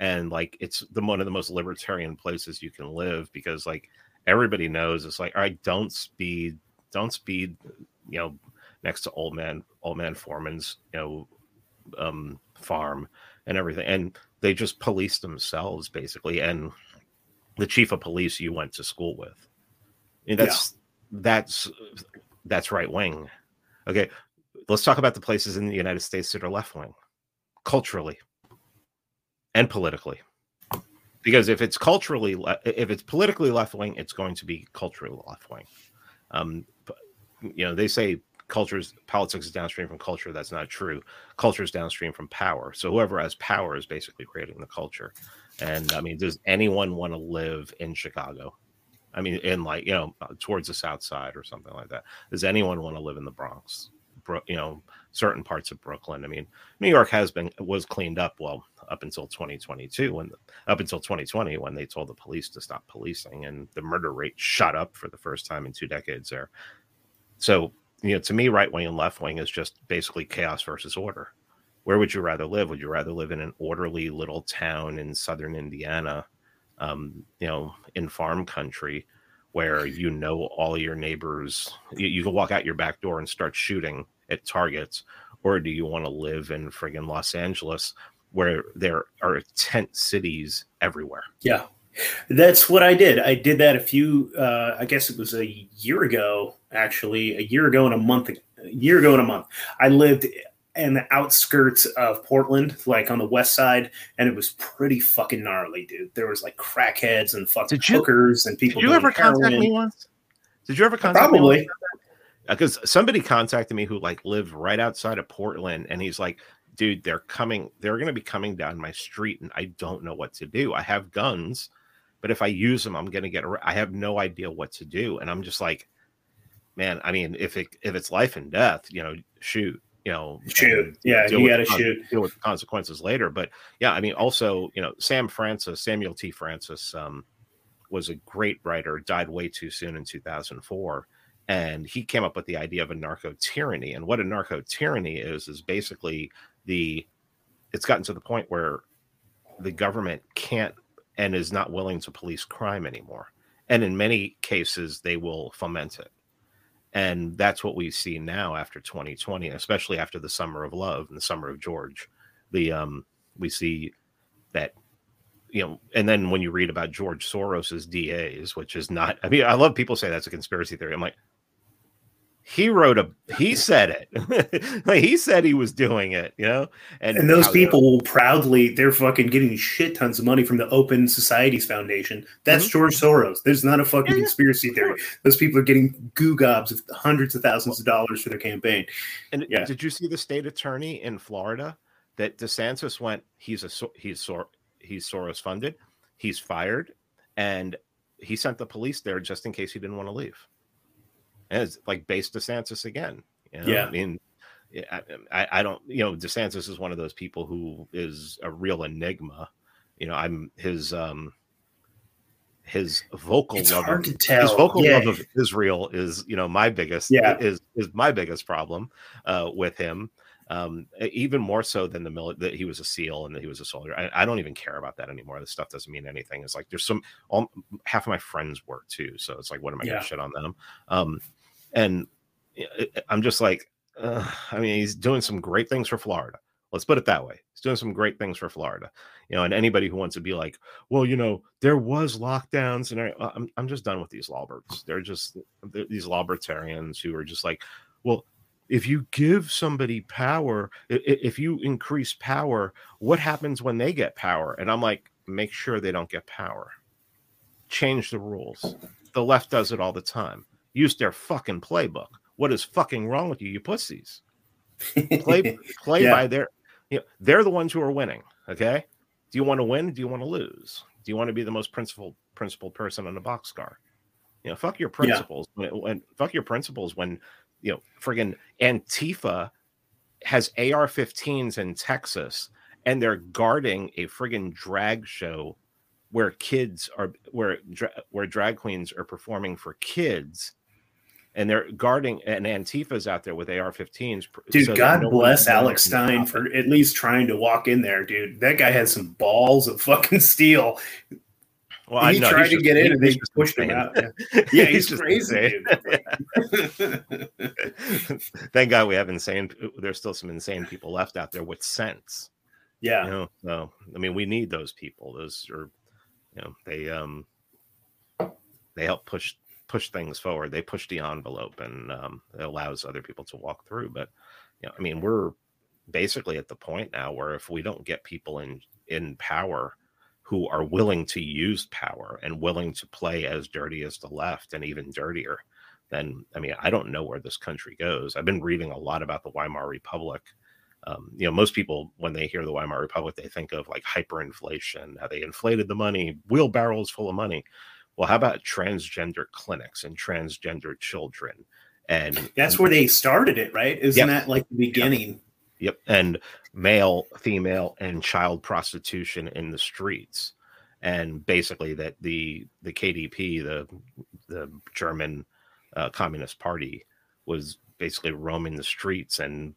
Speaker 2: And like it's the one of the most libertarian places you can live because like everybody knows it's like all right don't speed don't speed you know next to old man old man foreman's you know um farm and everything. And they just police themselves basically and the chief of police you went to school with. And that's that's that's right wing. Okay let's talk about the places in the united states that are left wing culturally and politically. Because if it's culturally if it's politically left wing it's going to be culturally left wing. Um you know they say cultures politics is downstream from culture. That's not true. Culture is downstream from power. So whoever has power is basically creating the culture. And i mean does anyone want to live in chicago i mean in like you know uh, towards the south side or something like that does anyone want to live in the bronx you know certain parts of Brooklyn. I mean, New York has been was cleaned up well up until 2022 when up until 2020 when they told the police to stop policing and the murder rate shot up for the first time in two decades there. So you know, to me, right wing and left wing is just basically chaos versus order. Where would you rather live? Would you rather live in an orderly little town in southern Indiana, um, you know, in farm country? where [LAUGHS] you know all your neighbors you, you, can walk out your back door and start shooting at targets or do you want to live in friggin los angeles where there are tent cities everywhere?
Speaker 1: Yeah. That's what i did. I did that a few uh, i guess it was a year ago actually a year ago and a month a year ago and a month. I lived in the outskirts of Portland, like on the west side, and it was pretty fucking gnarly, dude. There was like crackheads and fucking did you, hookers and people.
Speaker 2: Did you ever heroin. contact me once? Did you ever contact
Speaker 1: Probably. me?
Speaker 2: Because somebody contacted me who like lived right outside of Portland, and he's like, "Dude, they're coming. They're going to be coming down my street, and I don't know what to do. I have guns, but if I use them, I'm going to get. I have no idea what to do." And I'm just like, "Man, I mean, if it if it's life and death, you know, shoot." You know,
Speaker 1: shoot. Yeah, you got to shoot.
Speaker 2: Deal with consequences later. But yeah, I mean, also, you know, Sam Francis, Samuel T. Francis, um, was a great writer. Died way too soon in 2004, and he came up with the idea of anarcho tyranny. And what anarcho tyranny is is basically the. It's gotten to the point where the government can't and is not willing to police crime anymore. And in many cases, they will foment it and that's what we see now after 2020 especially after the summer of love and the summer of george. The um we see that you know and then when you read about george soros's das which is not i mean i love people say that's a conspiracy theory. I'm like he wrote a he said it. [LAUGHS] Like he said he was doing it you know?
Speaker 1: And, and those people will proudly they're fucking getting shit tons of money from the open societies foundation. That's mm-hmm. george soros. There's not a fucking yeah, conspiracy theory. Those people are getting goo gobs of hundreds of thousands of dollars for their campaign.
Speaker 2: And yeah. did you see the state attorney in florida that desantis went he's a he's Sor- he's soros funded he's fired and he sent the police there just in case he didn't want to leave as like base DeSantis again. You know?
Speaker 1: Yeah,
Speaker 2: I mean, I, I don't, you know, DeSantis is one of those people who is a real enigma. You know, I'm his um his vocal
Speaker 1: it's
Speaker 2: love
Speaker 1: hard of, to tell.
Speaker 2: his vocal yeah. love of Israel is you know my biggest yeah. is is my biggest problem uh with him um, even more so than the military that he was a SEAL and that he was a soldier. I, I, don't even care about that anymore. This stuff doesn't mean anything. It's like there's some all, half of my friends work too, so it's like, what am I yeah. gonna shit on them? Um, and I'm just like, uh, I mean, he's doing some great things for Florida. Let's put it that way. He's doing some great things for Florida, you know. And anybody who wants to be like, well, you know, there was lockdowns, and I, I'm I'm just done with these lawbirds. They're just they're these libertarians who are just like, well, if you give somebody power, if you increase power, what happens when they get power? And I'm like, make sure they don't get power. Change the rules. The left does it all the time. Use their fucking playbook. What is fucking wrong with you, you pussies? [LAUGHS] Play play yeah. by their you know, they're the ones who are winning. Okay. Do you want to win? Do you want to lose? Do you want to be the most principled principled person on the boxcar? You know, fuck your principles. Yeah. When, when fuck your principles when you know, friggin' Antifa has AR-15s in Texas, and they're guarding a friggin' drag show where kids are where where drag queens are performing for kids and they're guarding and Antifa's out there with AR-15s.
Speaker 1: Dude, so God bless Alex Stein for at least trying to walk in there, dude. That guy has some balls of fucking steel. Well, he I tried to get in and they pushed him out. Yeah, [LAUGHS] yeah he's, he's crazy. [LAUGHS]
Speaker 2: Thank God we have insane. There's still some insane people left out there with sense.
Speaker 1: Yeah.
Speaker 2: You know, so I mean, we need those people. Those are, you know, they um, they help push push things forward. They push the envelope, and um, it allows other people to walk through. But you know, I mean, we're basically at the point now where if we don't get people in in power who are willing to use power and willing to play as dirty as the left and even dirtier, then I mean, I don't know where this country goes. I've been reading a lot about the Weimar Republic. Um, you know, most people, when they hear the Weimar Republic, they think of like hyperinflation, how they inflated the money, wheelbarrows full of money. Well, how about transgender clinics and transgender children and
Speaker 1: that's where they started it, right? Isn't yep. that like the beginning?
Speaker 2: Yep. And male, female, and child prostitution in the streets. And basically that the the KDP, the the German uh, Communist Party, was basically roaming the streets and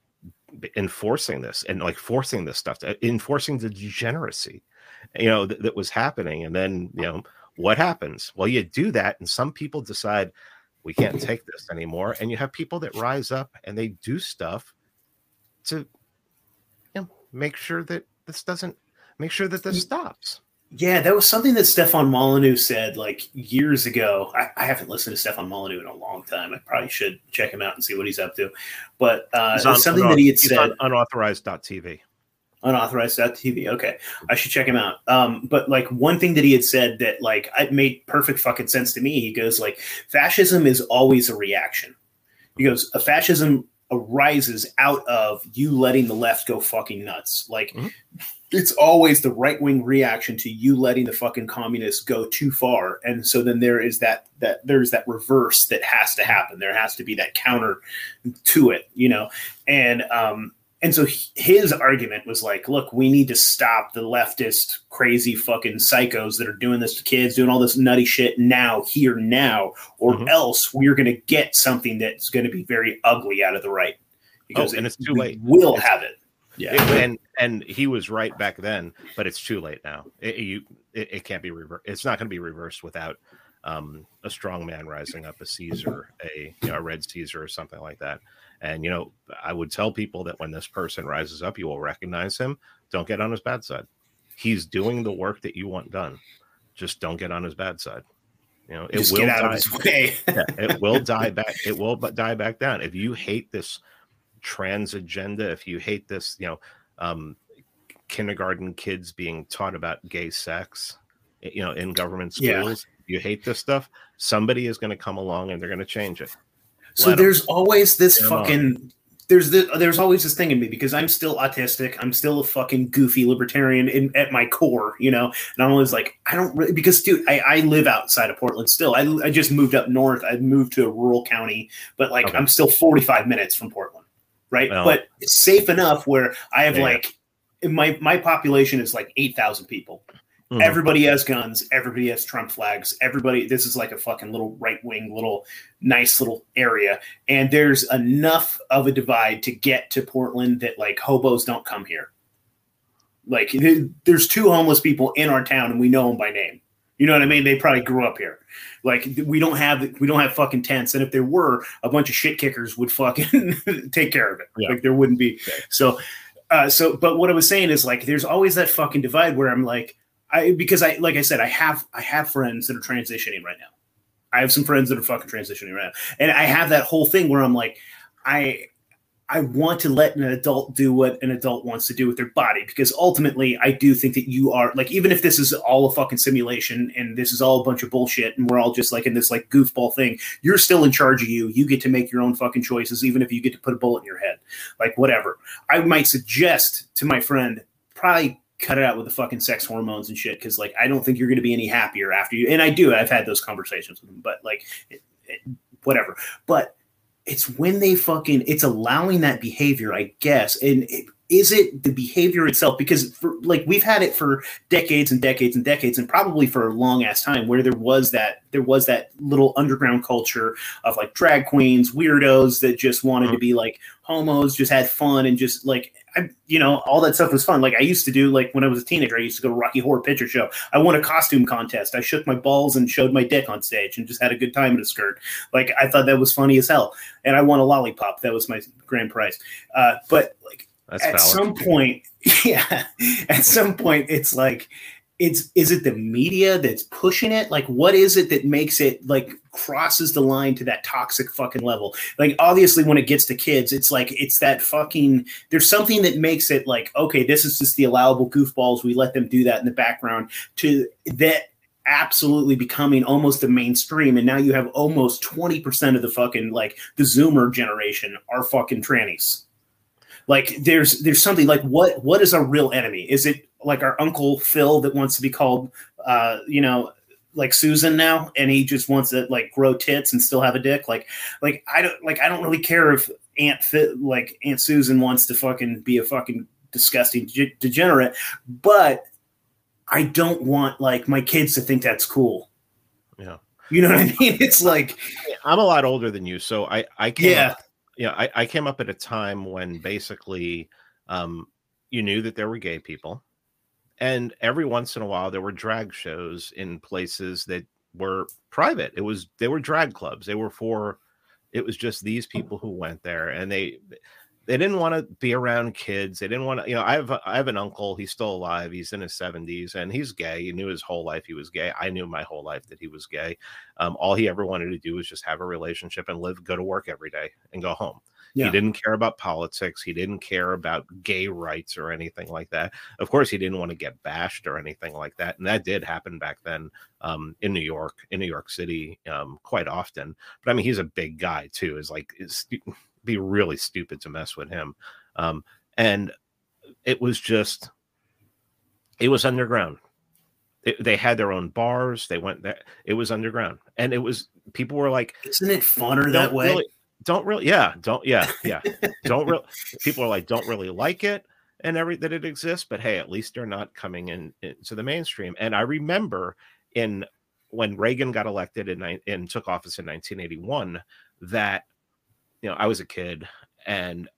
Speaker 2: enforcing this and like forcing this stuff, to, enforcing the degeneracy, you know, th- that was happening. And then, you know, what happens? Well, you do that, and some people decide we can't take this anymore. And you have people that rise up and they do stuff to you know, make sure that this doesn't make sure that this stops.
Speaker 1: Yeah, that was something that Stefan Molyneux said like years ago. I, I, haven't listened to Stefan Molyneux in a long time. I probably should check him out and see what he's up to. But uh, on, something that he had said
Speaker 2: on unauthorized.tv.
Speaker 1: Unauthorized.tv. Okay, I should check him out. Um, but like one thing that he had said that like it made perfect fucking sense to me. He goes like, fascism is always a reaction. He goes, a fascism arises out of you letting the left go fucking nuts. Like mm-hmm. it's always the right wing reaction to you letting the fucking communists go too far. And so then there is that that there's that reverse that has to happen. There has to be that counter to it, you know. And um and so his argument was like, look, we need to stop the leftist crazy fucking psychos that are doing this to kids, doing all this nutty shit now, here, now, or mm-hmm. else we're going to get something that's going to be very ugly out of the right.
Speaker 2: Because oh, and it, it's too late.
Speaker 1: We'll
Speaker 2: it's,
Speaker 1: have it.
Speaker 2: Yeah, it, and and he was right back then, but it's too late now. It, you, it, it can't be reversed. It's not going to be reversed without um, a strong man rising up, a Caesar, a you know, a Red Caesar, or something like that. And you know, I would tell people that when this person rises up, you will recognize him. Don't get on his bad side. He's doing the work that you want done. Just don't get on his bad side. You know, it
Speaker 1: Just
Speaker 2: will
Speaker 1: die. [LAUGHS]
Speaker 2: yeah, it will [LAUGHS] die back. It will die back down. If you hate this trans agenda, if you hate this, you know, um, kindergarten kids being taught about gay sex, you know, in government schools, yeah. you hate this stuff. Somebody is going to come along and they're going to change it.
Speaker 1: So there's always this fucking there's the, there's always this thing in me because I'm still autistic. I'm still a fucking goofy libertarian in, at my core, you know. And I'm always like, I don't really because dude, I, I live outside of Portland still. I, I just moved up north. I moved to a rural county, but like okay. I'm still 45 minutes from Portland, right? Well, but it's safe enough where I have yeah. like my my population is like 8,000 people. Mm-hmm. Everybody has guns. Everybody has Trump flags. Everybody, this is like a fucking little right wing, little nice little area. And there's enough of a divide to get to Portland that like hobos don't come here. Like there's two homeless people in our town and we know them by name. You know what I mean? They probably grew up here. Like we don't have we don't have fucking tents, and if there were, a bunch of shit kickers would fucking [LAUGHS] take care of it. Yeah. Like there wouldn't be. So, uh, so but what I was saying is like there's always that fucking divide where I'm like, I because I like I said, I have I have friends that are transitioning right now. I have some friends that are fucking transitioning right now. And I have that whole thing where I'm like, I I want to let an adult do what an adult wants to do with their body because ultimately I do think that you are like even if this is all a fucking simulation and this is all a bunch of bullshit and we're all just like in this like goofball thing, you're still in charge of you. You get to make your own fucking choices even if you get to put a bullet in your head. Like whatever. I might suggest to my friend probably cut it out with the fucking sex hormones and shit because like i don't think you're going to be any happier after you and i do i've had those conversations with them but like it, it, whatever. But it's when they fucking it's allowing that behavior i guess and it, is it the behavior itself? Because for, like we've had it for decades and decades and decades and probably for a long ass time where there was that there was that little underground culture of like drag queens weirdos that just wanted mm-hmm. to be like homos just had fun and just like I, you know all that stuff was fun. Like i used to do like when i was a teenager i used to go to rocky horror picture show. I won a costume contest. I shook my balls and showed my dick on stage and just had a good time in a skirt. Like i thought that was funny as hell. And i won a lollipop. That was my grand prize. Uh, but like that's at valid. some point, [LAUGHS] yeah, at some point, it's like, it's is it the media that's pushing it? Like, what is it that makes it like crosses the line to that toxic fucking level? Like, obviously, when it gets to kids, it's like it's that fucking. There's something that makes it like, okay, this is just the allowable goofballs. We let them do that in the background. To that absolutely becoming almost the mainstream and now you have almost 20% of the fucking like the zoomer generation are fucking trannies like there's there's something like what what is our real enemy? Is it like our uncle Phil that wants to be called uh, you know like Susan now, and he just wants to like grow tits and still have a dick. Like, like I don't like I don't really care if Aunt Fit like Aunt Susan wants to fucking be a fucking disgusting de- degenerate, but I don't want like my kids to think that's cool.
Speaker 2: Yeah.
Speaker 1: You know what I mean? [LAUGHS] It's like
Speaker 2: I'm a lot older than you, so I I came
Speaker 1: Yeah.
Speaker 2: Up, yeah I, I came up at a time when basically um you knew that there were gay people, and every once in a while there were drag shows in places that were private. It was they were drag clubs. They were for it was just these people who went there and they they didn't want to be around kids. They didn't want to, you know, I have I have an uncle, he's still alive. He's in his 70s and he's gay. He knew his whole life he was gay. I knew my whole life that he was gay. Um, all he ever wanted to do was just have a relationship and live, go to work every day and go home.
Speaker 1: Yeah.
Speaker 2: He didn't care about politics. He didn't care about gay rights or anything like that. Of course, he didn't want to get bashed or anything like that. And that did happen back then um, in New York, in New York City, um, quite often. But I mean, he's a big guy too. Is like, it's be really stupid to mess with him. Um, and it was just, it was underground. It, they had their own bars. They went there. It was underground, and it was people were like,
Speaker 1: isn't it funner that way?
Speaker 2: Really, don't really, yeah, don't, yeah, yeah, [LAUGHS] don't really. People are like, don't really like it and every that it exists, but hey, at least they're not coming in into the mainstream. And I remember in when Reagan got elected in and took office in 1981 that you know I was a kid and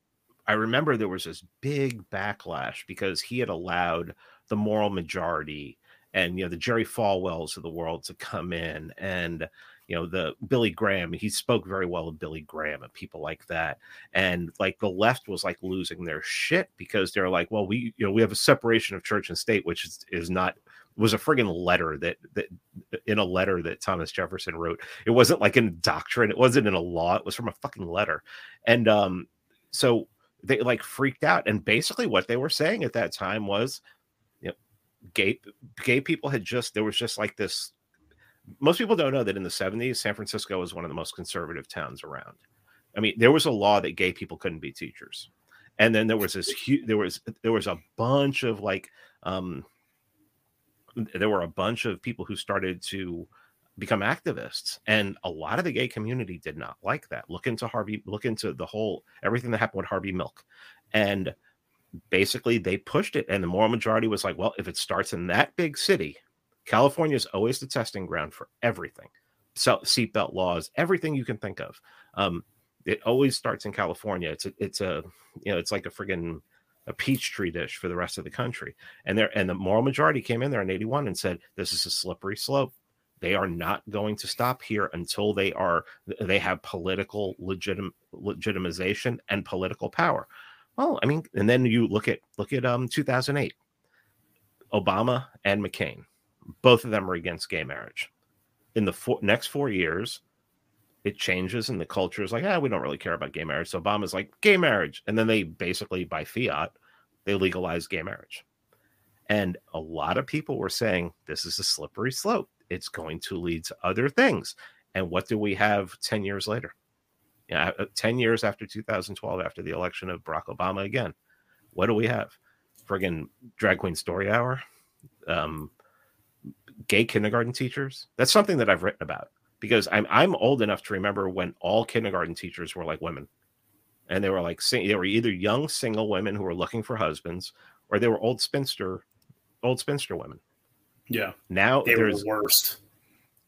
Speaker 2: I remember there was this big backlash because he had allowed the moral majority and you know the Jerry Falwells of the world to come in and you know the Billy Graham he spoke very well of Billy Graham and people like that. And like the left was like losing their shit because they're like well we you know we have a separation of church and state which is, is not was a friggin' letter that that in a letter that Thomas Jefferson wrote. It wasn't like in doctrine. It wasn't in a law. It was from a fucking letter. And um so they like freaked out. And basically what they were saying at that time was you know gay gay people had just there was just like this most people don't know that in the 70s san francisco was one of the most conservative towns around. I mean there was a law that gay people couldn't be teachers. And then there was this huge there was there was a bunch of like um there were a bunch of people who started to become activists and a lot of the gay community did not like that. Look into harvey look into the whole everything that happened with harvey milk. And basically they pushed it and the moral majority was like well if it starts in that big city california is always the testing ground for everything. So seatbelt laws everything you can think of. Um, it always starts in california. It's a it's a you know it's like a friggin' a petri dish for the rest of the country. And there and the moral majority came in there in 81 and said this is a slippery slope. They are not going to stop here until they are they have political legitim, legitimization and political power. Well i mean and then you look at look at um 2008 obama and mccain both of them are against gay marriage. In the four, next four years it changes and the culture is like ah we don't really care about gay marriage so obama's like gay marriage and then they basically by fiat they legalize gay marriage and a lot of people were saying this is a slippery slope it's going to lead to other things. And what do we have 10 years later? Yeah, 10 years after 2012, after the election of Barack Obama again, what do we have? Friggin' drag queen story hour, um, gay kindergarten teachers. That's something that I've written about because I'm I'm old enough to remember when all kindergarten teachers were like women, and they were like they were either young single women who were looking for husbands, or they were old spinster, old spinster women.
Speaker 1: Yeah,
Speaker 2: now
Speaker 1: they were
Speaker 2: there's
Speaker 1: the worst.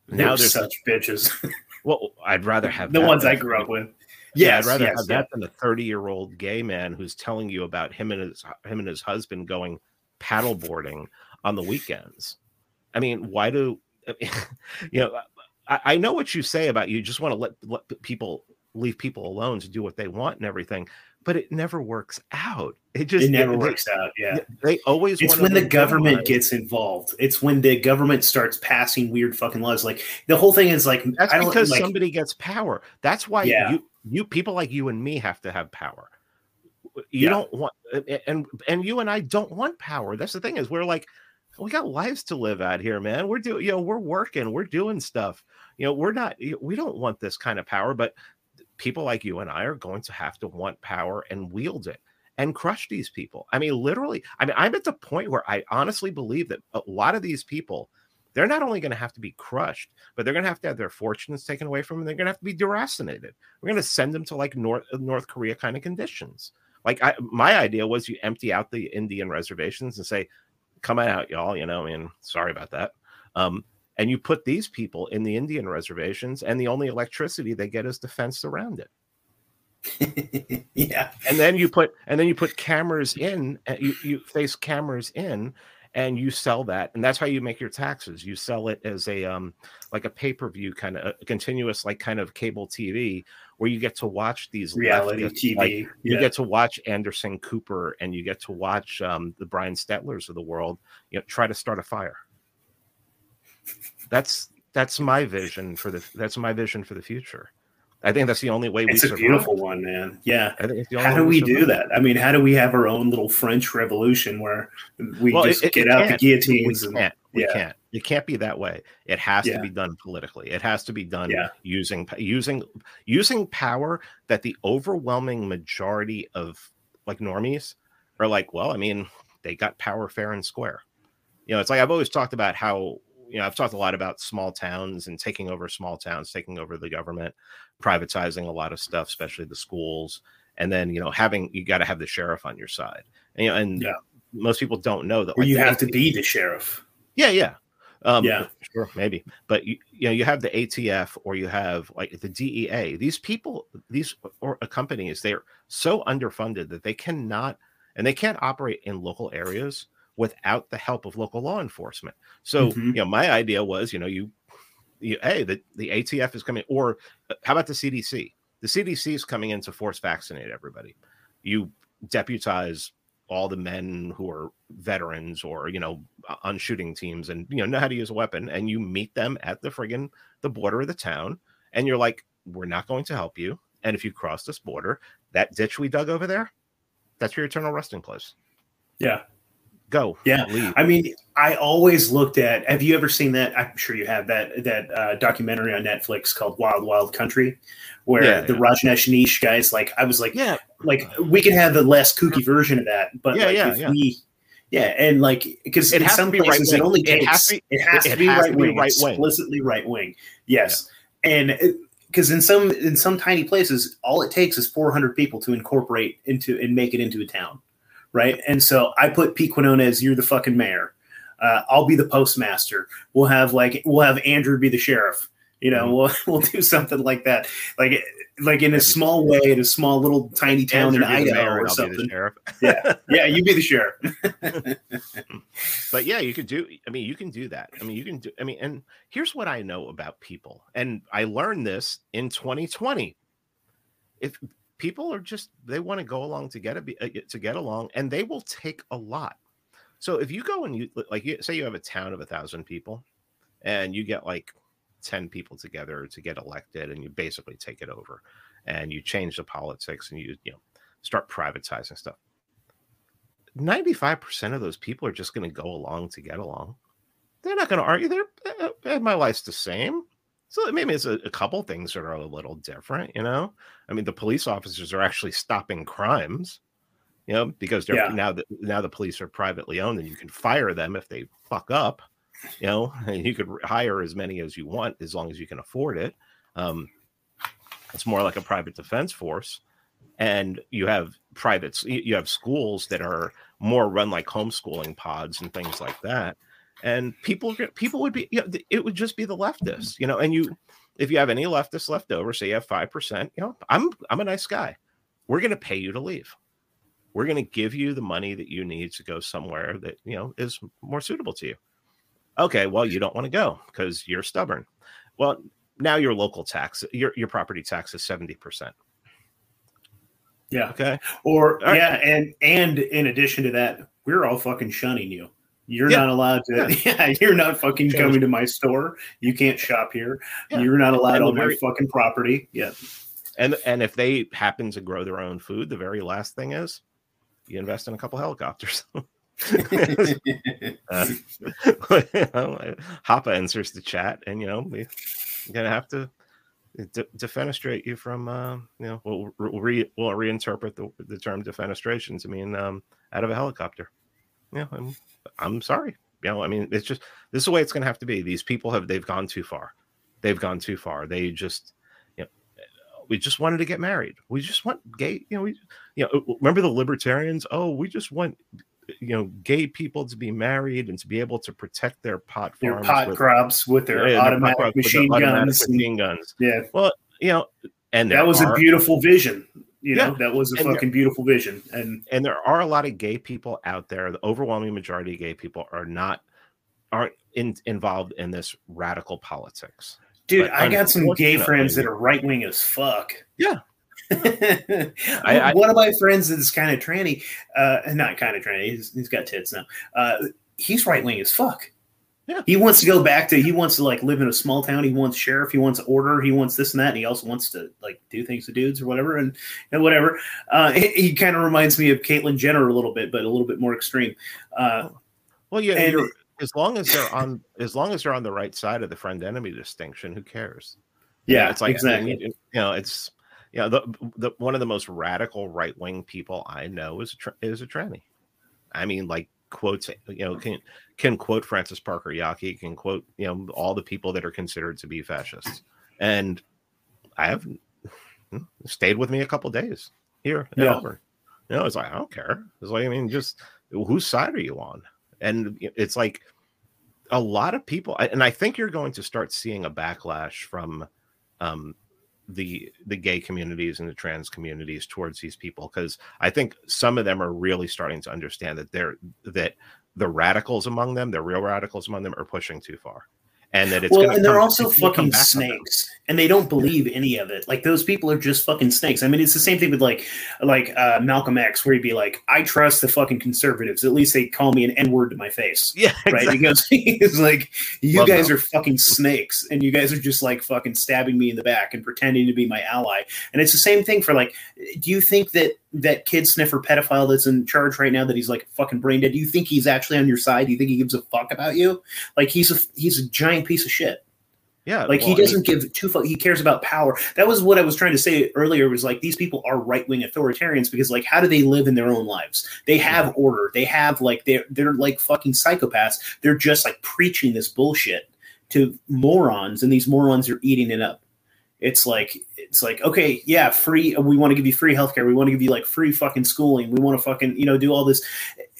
Speaker 2: Now there's
Speaker 1: such bitches. [LAUGHS]
Speaker 2: well, I'd rather have
Speaker 1: the ones I grew up
Speaker 2: 30
Speaker 1: with.
Speaker 2: Yeah,
Speaker 1: Yes,
Speaker 2: I'd rather
Speaker 1: yes,
Speaker 2: have that than a 30 year old gay man who's telling you about him and his him and his husband going paddleboarding on the weekends. I mean, why do [LAUGHS] you know? I, I know what you say about you just want to let, let people leave people alone to do what they want and everything, but it never works out. It just
Speaker 1: It never
Speaker 2: they-
Speaker 1: works out. Yeah.
Speaker 2: They always
Speaker 1: It's when the government gets involved. It's when the government starts passing weird fucking laws. Like the whole thing is like
Speaker 2: That's
Speaker 1: I don't
Speaker 2: because
Speaker 1: like
Speaker 2: somebody gets power. That's why
Speaker 1: Yeah.
Speaker 2: you you people like you and me have to have power. You
Speaker 1: Yeah.
Speaker 2: don't want and and you and I don't want power. That's the thing is we're like we got lives to live out here, man. We're doing you know we're working, we're doing stuff. You know we're not we don't want this kind of power, but people like you and I are going to have to want power and wield it and crush these people. I mean, literally. I mean, I'm at the point where I honestly believe that a lot of these people they're not only going to have to be crushed, but they're going to have to have their fortunes taken away from them. They're going to have to be deracinated. We're going to send them to like North uh, North Korea kind of conditions. Like I, my idea was you empty out the Indian reservations and say, "Come out, y'all." You know, I mean, sorry about that. Um, and you put these people in the Indian reservations, and the only electricity they get is the fence around it. [LAUGHS]
Speaker 1: yeah.
Speaker 2: And then you put and then you put cameras in, you, you face cameras in, and you sell that and that's how you make your taxes you sell it as a um like a pay-per-view kind of a continuous like kind of cable tv where you get to watch these
Speaker 1: reality tv
Speaker 2: like, yeah. you get to watch anderson cooper and you get to watch um the brian stelters of the world you know try to start a fire that's that's my vision for the that's my vision for the future I think that's the only way
Speaker 1: it's we. It's a beautiful one, man. Yeah. how do we, we do that? I mean, how do we have our own little French Revolution where we well, just it, get it out the guillotines?
Speaker 2: We can't. We yeah. can't. It can't be that way. It has yeah. to be done politically. It has to be done yeah. using using using power that the overwhelming majority of like normies are like. Well, I mean, they got power fair and square. You know, it's like I've always talked about how you know, I've talked a lot about small towns and taking over small towns, taking over the government, privatizing a lot of stuff, especially the schools, and then you know having you got to have the sheriff on your side. And, you know, and yeah. most people don't know that.
Speaker 1: Like, you have to be the sheriff.
Speaker 2: Yeah, yeah, um, yeah, sure, maybe. But you, you know, you have the ATF or you have like the DEA. These people, these or companies, they're so underfunded that they cannot and they can't operate in local areas without the help of local law enforcement. So, mm-hmm. you know, my idea was, you know, you, you hey, the, the ATF is coming, or uh, how about the CDC? The CDC is coming in to force vaccinate everybody. You deputize all the men who are veterans or you know on shooting teams and you know know how to use a weapon and you meet them at the friggin the border of the town and you're like we're not going to help you. And if you cross this border that ditch we dug over there that's your eternal resting place.
Speaker 1: Yeah
Speaker 2: Go.
Speaker 1: Yeah. Leave. I mean, I always looked at. Have you ever seen that? I'm sure you have that that uh, documentary on Netflix called Wild Wild Country, where yeah, the yeah. Rajneesh guys like. I was like, yeah, like we could have the less kooky version of that, but yeah, like yeah, if yeah. we. Yeah, and like because in some places right it only takes it has to be, it has to be right wing, right explicitly right wing. Yes, and because in some in some tiny places, all it takes is 400 people to incorporate into and make it into a town right? And so I put Pete Quinones you're the fucking mayor. Uh, I'll be the postmaster. We'll have like we'll have Andrew be the sheriff. You know, mm-hmm. we'll [LAUGHS] we'll do something like that, like like in a small way, in a small little tiny town Andrew in Idaho or something. [LAUGHS] yeah, yeah, you be the sheriff. [LAUGHS]
Speaker 2: but yeah, you could do. I mean, you can do that. I mean, you can do. I mean, and here's what I know about people, and I learned this in 2020. If people are just they want to go along to get a, uh, to get along and they will take a lot. So if you go and you like you, say you have a town of a thousand people and you get like 10 people together to get elected and you basically take it over and you change the politics and you you know start privatizing stuff 95% of those people are just going to go along to get along. They're not going to argue they're eh, eh, my life's the same so maybe it's a, a, couple things that are a little different, you know. I mean, the police officers are actually stopping crimes, you know, because they're yeah. now the now the police are privately owned, and you can fire them if they fuck up, you know. [LAUGHS] And you could hire as many as you want as long as you can afford it. Um, it's more like a private defense force, and you have privates. You have schools that are more run like homeschooling pods and things like that and people people would be you know, it would just be the mm-hmm. leftists you know and you if you have any leftists left over say you have 5% you know i'm i'm a nice guy. We're going to pay you to leave. We're going to give you the money that you need to go somewhere that you know is more suitable to you. Okay well you don't want to go because you're stubborn. Well now your local tax your, your property tax is 70%
Speaker 1: yeah.
Speaker 2: Okay?
Speaker 1: Or right. yeah and and in addition to that we're all fucking shunning you you're yeah. not allowed to. Yeah. [LAUGHS] yeah. you're not fucking Change. coming to my store. You can't shop here. Yeah. You're not allowed on very, my fucking property. Yeah.
Speaker 2: And and if they happen to grow their own food, the very last thing is you invest in a couple helicopters. [LAUGHS] [LAUGHS] uh, Hoppe answers the chat, and you know we're gonna have to de- defenestrate you from. Uh, you know, we'll, we'll, re- we'll reinterpret the, the term defenestration to mean um, out of a helicopter. Yeah, I'm I'm sorry. You know, I mean, it's just this is the way it's going to have to be. These people have they've gone too far. They've gone too far. They just, you know, we just wanted to get married. We just want gay. You know, we, you know, remember the libertarians? Oh, we just want you know gay people to be married and to be able to protect their pot
Speaker 1: Their
Speaker 2: farms
Speaker 1: pot
Speaker 2: with,
Speaker 1: crops with their
Speaker 2: yeah, their pot
Speaker 1: automatic
Speaker 2: with their
Speaker 1: machine
Speaker 2: automatic
Speaker 1: guns. and-
Speaker 2: machine guns.
Speaker 1: yeah,
Speaker 2: Well, you know, and
Speaker 1: that was
Speaker 2: are,
Speaker 1: a beautiful vision. You know,
Speaker 2: Yeah.
Speaker 1: that was a
Speaker 2: And there-
Speaker 1: fucking beautiful vision. And
Speaker 2: and there are a lot of gay people out there. The overwhelming majority of gay people are not aren't in, involved in this radical politics.
Speaker 1: dude,
Speaker 2: But
Speaker 1: I got some gay friends that are right wing as fuck.
Speaker 2: Yeah. [LAUGHS]
Speaker 1: I,
Speaker 2: I-
Speaker 1: One of my friends is kind of tranny, uh, not kind of tranny. He's, he's got tits now. Uh, he's right wing as fuck.
Speaker 2: Yeah.
Speaker 1: He wants to go back to. He wants to like live in a small town. He wants sheriff. He wants order. He wants this and that. And he also wants to like do things to dudes or whatever and, and whatever. Uh, he he kind of reminds me of Caitlyn Jenner a little bit, but a little bit more extreme. Uh,
Speaker 2: Well, yeah,
Speaker 1: And-
Speaker 2: as long as they're on as long as they're on the right side of the friend enemy distinction, who cares? You know,
Speaker 1: yeah,
Speaker 2: it's like
Speaker 1: exactly.
Speaker 2: you you know, it's you know, the, the one of the most radical right wing people I know is a, tra- is a tranny. I mean, like quotes, you know, can can quote Francis Parker Yockey, can quote you know all the people that are considered to be fascists, and I have hmm, stayed with me a couple days here in
Speaker 1: Yeah.
Speaker 2: Auburn. You know, it's like I don't care. It's like I mean, just whose side are you on? And it's like a lot of people, and I think you're going to start seeing a backlash from um, the the gay communities and the trans communities towards these people because I think some of them are really starting to understand that they're that the radicals among them, the real radicals among them, are pushing too far, and that it's
Speaker 1: well,
Speaker 2: gonna
Speaker 1: and they're
Speaker 2: come-
Speaker 1: also
Speaker 2: it's gonna come
Speaker 1: fucking
Speaker 2: back on them.
Speaker 1: snakes, and they don't believe any of it. Like those people are just fucking snakes. I mean, it's the same thing with like like uh, Malcolm X, where he'd be like, "I trust the fucking conservatives. At least they call me an N word to my face."
Speaker 2: Yeah,
Speaker 1: Right?
Speaker 2: exactly.
Speaker 1: Because [LAUGHS] he's like, "You
Speaker 2: Well,
Speaker 1: guys
Speaker 2: no.
Speaker 1: are fucking snakes, and you guys are just like fucking stabbing me in the back and pretending to be my ally." And it's the same thing for like, do you think that that kid sniffer pedophile that's in charge right now that he's like fucking brain dead? Do you think he's actually on your side? Do you think he gives a fuck about you? Like he's a he's a giant piece of shit.
Speaker 2: yeah.
Speaker 1: Like
Speaker 2: well,
Speaker 1: he
Speaker 2: I mean,
Speaker 1: doesn't give two fuck. He cares about power. That was what I was trying to say earlier. Was like these people are right wing authoritarians because like how do they live in their own lives? They have order. They have like they're they're like fucking psychopaths. They're just like preaching this bullshit to morons, and these morons are eating it up. It's like it's like okay, yeah, free. We want to give you free healthcare. We want to give you like free fucking schooling. We want to fucking you know do all this,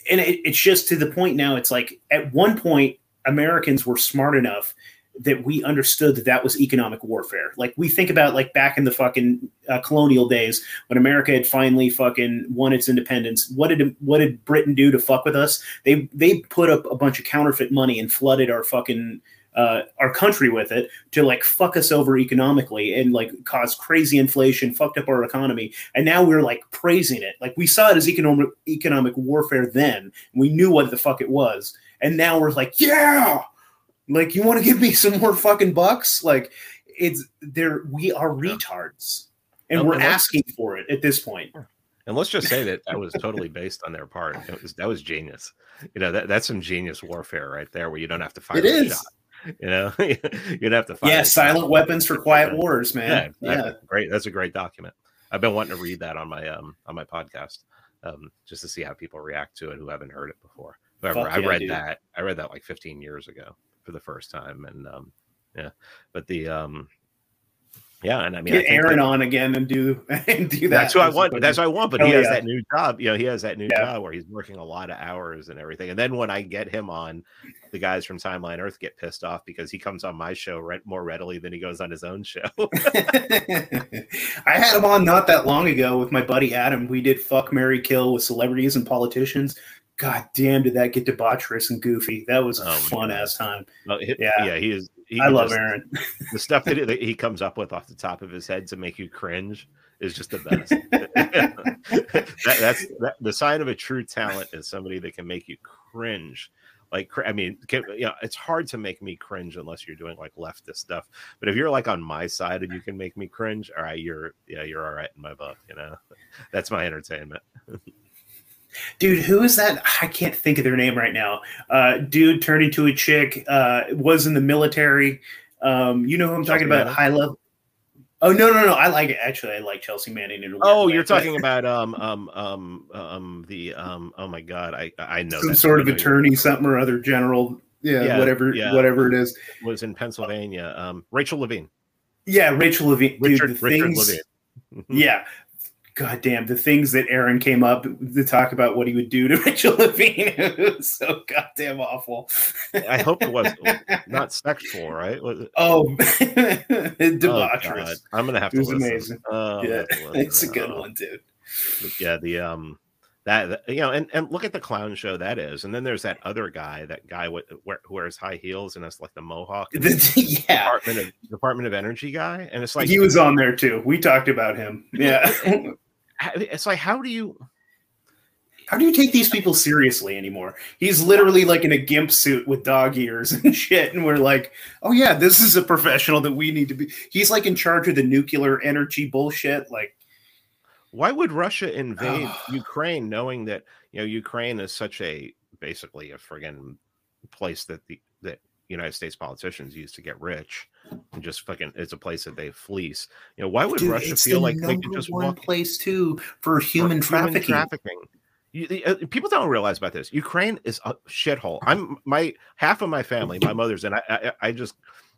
Speaker 1: and it, it's just to the point now. It's like at one point Americans were smart enough that we understood that that was economic warfare. Like we think about like back in the fucking uh, colonial days when America had finally fucking won its independence. What did what did Britain do to fuck with us? They they put up a bunch of counterfeit money and flooded our fucking uh, our country with it to like fuck us over economically and like cause crazy inflation, fucked up our economy, and now we're like praising it. Like we saw it as economic economic warfare then, and we knew what the fuck it was, and now we're like, yeah, like you want to give me [LAUGHS] some more fucking bucks? Like it's there. We are retards, and
Speaker 2: No,
Speaker 1: we're asking for it at this point.
Speaker 2: And let's just say that that was totally based on their part. It was, that was genius. You know, that, that's some genius warfare right there, where you don't have to fire
Speaker 1: It
Speaker 2: a
Speaker 1: is.
Speaker 2: shot. You know, [LAUGHS] you don't have to find.
Speaker 1: Yeah, silent weapons for quiet wars, man. Yeah,
Speaker 2: exactly. great. That's a great document. I've been wanting to read that on my um on my podcast, um, just to see how people react to it who haven't heard it before. However, I read
Speaker 1: dude.
Speaker 2: that. I read that like 15 years ago for the first time, and um, yeah. But the um, yeah, and I mean, I
Speaker 1: get
Speaker 2: think
Speaker 1: Aaron
Speaker 2: that-
Speaker 1: on again and do [LAUGHS] and do that.
Speaker 2: that's who I want. That's what I want. But he has
Speaker 1: yeah.
Speaker 2: that new job. You know, he has that new
Speaker 1: Yeah.
Speaker 2: job where he's working a lot of hours and everything. And then when I get him on, the guys from Timeline Earth get pissed off because he comes on my show re- more readily than he goes on his own show. [LAUGHS] [LAUGHS]
Speaker 1: I had him on not that long ago with my buddy Adam. We did fuck Mary Kill with celebrities and politicians. God damn, did that get debaucherous and goofy? That was a
Speaker 2: Oh,
Speaker 1: fun ass time.
Speaker 2: Well,
Speaker 1: Yeah.
Speaker 2: yeah, he is. He
Speaker 1: I love
Speaker 2: just-
Speaker 1: Aaron.
Speaker 2: the stuff [LAUGHS] that he, comes up with off the top of his head to make you cringe is just the best. [LAUGHS] [LAUGHS] that, that's that, the sign of a true talent is somebody that can make you cringe. Like, I mean, can, you know, it's hard to make me cringe unless you're doing like leftist stuff. But if you're like on my side and you can make me cringe, all right, you're yeah, you're all right in my book. You know, that's my entertainment.
Speaker 1: Dude, who is that? I can't think of their name right now. Uh, dude turned into a chick, uh, was in the military. Um, you know who I'm talking about?
Speaker 2: Manning?
Speaker 1: High level. Oh no no no! I like it. Actually, I like Chelsea Manning. In
Speaker 2: oh, way. you're talking about um um um um the um. Oh my god, I I know
Speaker 1: some sort of attorney, something or other, general. Yeah, yeah whatever yeah. whatever it is.
Speaker 2: Was in Pennsylvania. Um, Rachel Levine.
Speaker 1: Yeah, Rachel Levine. Richard, Dude, Richard things, Levine. yeah, God damn, the things that Aaron came up to talk about what he would do to [LAUGHS] Rachel Levine [LAUGHS] it was so goddamn awful.
Speaker 2: I hope it was not [LAUGHS] not sexual, right?
Speaker 1: Oh, debaucherous.
Speaker 2: Oh, I'm gonna have to.
Speaker 1: It was listen. amazing. Oh, yeah, it's a good one, dude.
Speaker 2: But yeah, the um, that you know, and and look at the clown show that is, and then there's that other guy, that guy with who wears high heels and it's like the mohawk,
Speaker 1: the, yeah,
Speaker 2: Department of Department of Energy guy, and it's like
Speaker 1: he was on there too. We talked about him. Yeah,
Speaker 2: it's like how do you
Speaker 1: how do you take these people seriously anymore? He's literally like in a gimp suit with dog ears [LAUGHS] and shit. And we're like, oh, yeah, this is a professional that we need to be. He's like in charge of the nuclear energy bullshit. Like,
Speaker 2: why would Russia invade [SIGHS] Ukraine knowing that, you know, Ukraine is such a basically a friggin' place that the that United States politicians use to get rich? And just fucking it's a place that they fleece. You know, why would Dude, Russia feel like they could just
Speaker 1: one walk place too for human for trafficking? Human trafficking.
Speaker 2: You, uh, people don't realize about this. Ukraine is a shithole. I'm my half of my family, my mother's, and I, I, I just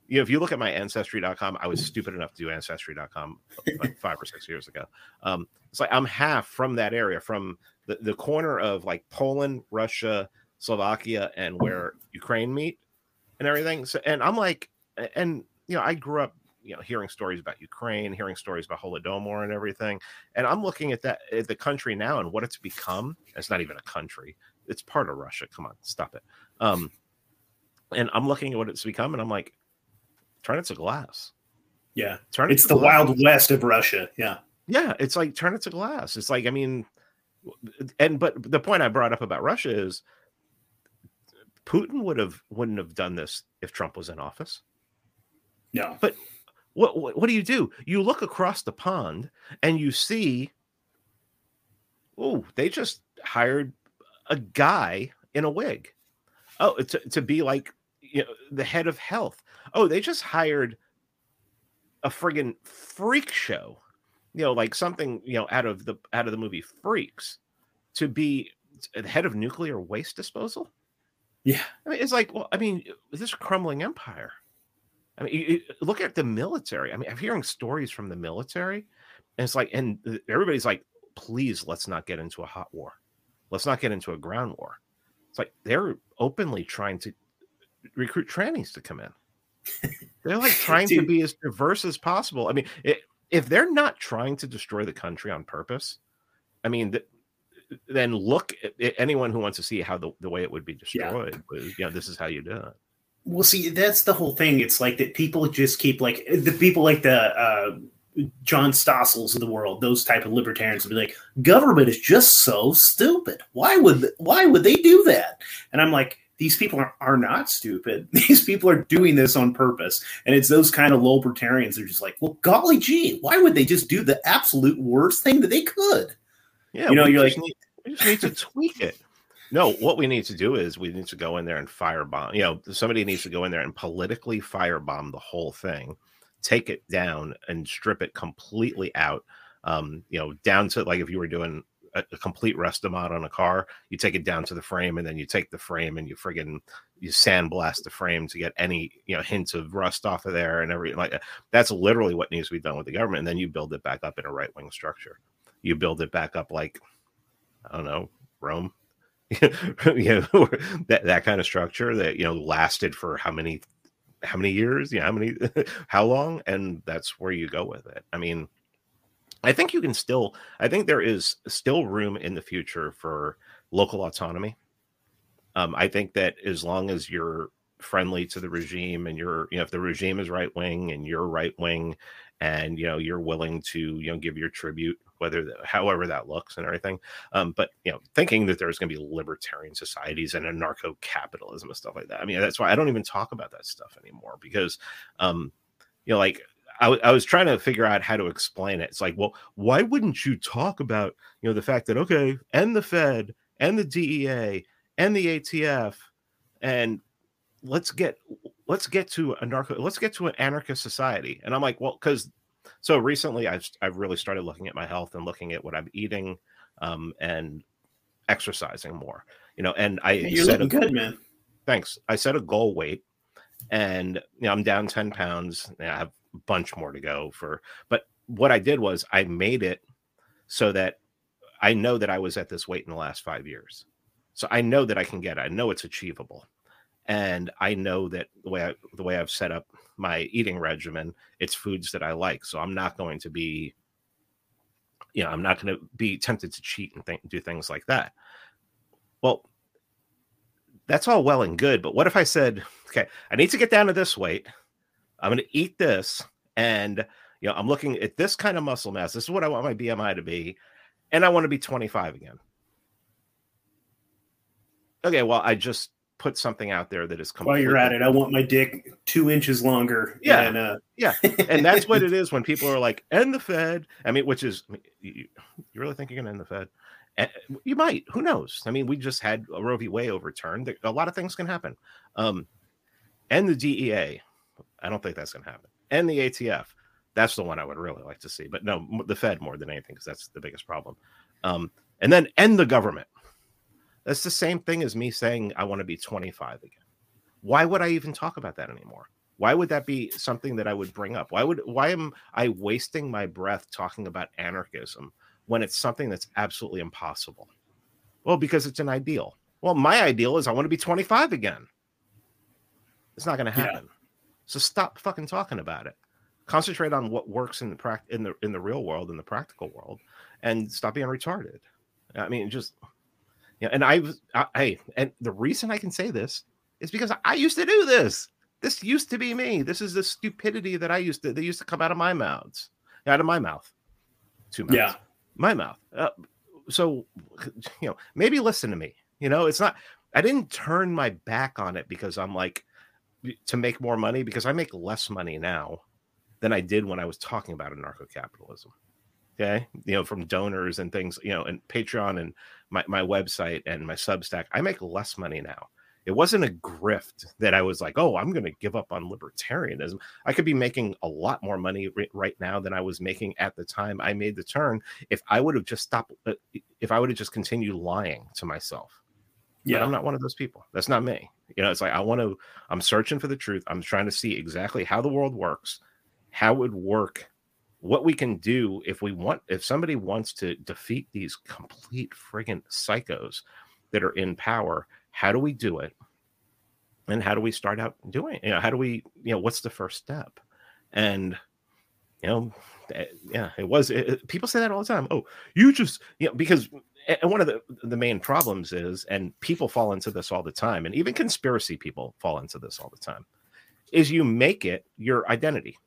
Speaker 2: you know, if you look at my ancestry.com, I was stupid enough to do ancestry.com like [LAUGHS] five or six years ago. Um, it's like I'm half from that area, from the, the corner of like Poland, Russia, Slovakia, and where Ukraine meet and everything. So, and I'm like, and you know, I grew up, you know, hearing stories about Ukraine, hearing stories about Holodomor and everything. And I'm looking at that at the country now and what it's become. It's not even a country. It's part of Russia. Come on, stop it. Um, and I'm looking at what it's become, and I'm like, turn it to glass.
Speaker 1: Yeah, turn it. It's the glass. wild west of Russia. Yeah,
Speaker 2: yeah. It's like turn it to glass. It's like I mean, and but the point I brought up about Russia is Putin would have wouldn't have done this if Trump was in office.
Speaker 1: No.
Speaker 2: But what, what, what do you do? You look across the pond and you see, oh, they just hired a guy in a wig. Oh, to, to be like you know, the head of health. Oh, they just hired a friggin' freak show. You know, like something, you know, out of the out of the movie Freaks to be the head of nuclear waste disposal.
Speaker 1: Yeah.
Speaker 2: I mean, it's like, well, I mean, this crumbling empire. I mean, you, you look at the military. I mean, I'm hearing stories from the military, and it's like, and everybody's like, please, let's not get into a hot war. Let's not get into a ground war. It's like they're openly trying to recruit trannies to come in. They're like [LAUGHS] trying to be as diverse as possible. I mean, it, if they're not trying to destroy the country on purpose, I mean, th- then look at anyone who wants to see how the, the way it would be destroyed. Yeah. Was, you know, this is how you do it.
Speaker 1: Well, see, that's the whole thing. It's like that people just keep like the people like the uh, John Stossels of the world, those type of libertarians will be like, government is just so stupid. Why would why would they do that? And I'm like, these people are, are not stupid. [LAUGHS] These people are doing this on purpose. And it's those kind of libertarians are just like, well, golly gee, why would they just do the absolute worst thing that they could?
Speaker 2: Yeah, you know, you're like, need, we just need to tweak it. No, what we need to do is we need to go in there and firebomb. You know, somebody needs to go in there and politically firebomb the whole thing, take it down and strip it completely out. Um, you know, down to like if you were doing a, a complete restomod on a car, you take it down to the frame and then you take the frame and you friggin' you sandblast the frame to get any you know hints of rust off of there and everything like that. That's literally what needs to be done with the government. And then you build it back up in a right wing structure. You build it back up like I don't know, Rome, [LAUGHS] you know that that kind of structure that you know lasted for how many how many years? Yeah how many [LAUGHS] how long? And that's where you go with it. I mean i think you can still i think there is still room in the future for local autonomy. Um, i think that as long as you're friendly to the regime and you're you know if the regime is right wing and you're right wing and you know you're willing to you know give your tribute whether however that looks and everything um, but you know thinking that there's going to be libertarian societies and anarcho capitalism and stuff like that i mean that's why i don't even talk about that stuff anymore because um you know like I, w- I was trying to figure out how to explain it. It's like well why wouldn't you talk about you know the fact that okay and the fed and the dea and the atf and let's get let's get to anarcho let's get to an anarchist society? And i'm like well because So recently, I've I've really started looking at my health and looking at what I'm eating, um, and exercising more. You know, and I
Speaker 1: you're looking a, good, man.
Speaker 2: Thanks. I set a goal weight, and you know I'm down ten pounds. I have a bunch more to go for, but what I did was I made it so that I know that I was at this weight in the last five years. So I know that I can get it. I know it's achievable. And I know that the way I, the way I've set up my eating regimen, it's foods that I like. So I'm not going to be, you know, I'm not going to be tempted to cheat and th- do things like that. Well, that's all well and good. But what if I said, okay, I need to get down to this weight. I'm going to eat this. And, you know, I'm looking at this kind of muscle mass. This is what I want my BMI to be. And I want to be 25 again okay, well, I just put something out there that is
Speaker 1: completely. While you're at it, I want my dick two inches longer.
Speaker 2: Yeah, and, uh... yeah, and that's what it [LAUGHS] is when people are like, "End the Fed." I mean, which is, you, you really think you're going to end the Fed? And you might. Who knows? I mean, we just had a Roe v. Wade overturned. A lot of things can happen. Um, and the DEA. I don't think that's going to happen. And the ATF. That's the one I would really like to see. But no, the Fed more than anything because that's the biggest problem. Um, and then end the government. That's the same thing as me saying I want to be 25 again. Why would I even talk about that anymore? Why would that be something that I would bring up? Why would why am I wasting my breath talking about anarchism when it's something that's absolutely impossible? Well, because it's an ideal. Well, my ideal is I want to be 25 again. It's not going to happen. Yeah. So stop fucking talking about it. Concentrate on what works in the pract- in the in the real world in the practical world and stop being retarded. I mean, just yeah, and I was, hey, and the reason I can say this is because I used to do this. This used to be me. This is the stupidity that I used to, that used to come out of my mouths, out of my mouth. Two mouths. Yeah. My mouth. Uh, so, [LAUGHS] you know, maybe listen to me. You know, it's not, I didn't turn my back on it because I'm like, to make more money, because I make less money now than I did when I was talking about anarcho capitalism okay you know from donors and things you know and patreon and my, my website and my substack i make less money now. It wasn't a grift that i was like oh i'm going to give up on libertarianism. I could be making a lot more money right now than i was making at the time i made the turn if i would have just stopped uh, if i would have just continued lying to myself. Yeah but i'm not one of those people. That's not me. You know it's like i want to i'm searching for the truth. I'm trying to see exactly how the world works how it would work what we can do if we want if somebody wants to defeat these complete friggin' psychos that are in power how do we do it? And how do we start out doing you know how do we you know what's the first step? And you know eh, yeah it was it, people say that all the time oh you just you know because eh, and one of the the main problems is and people fall into this all the time and even conspiracy people fall into this all the time is you make it your identity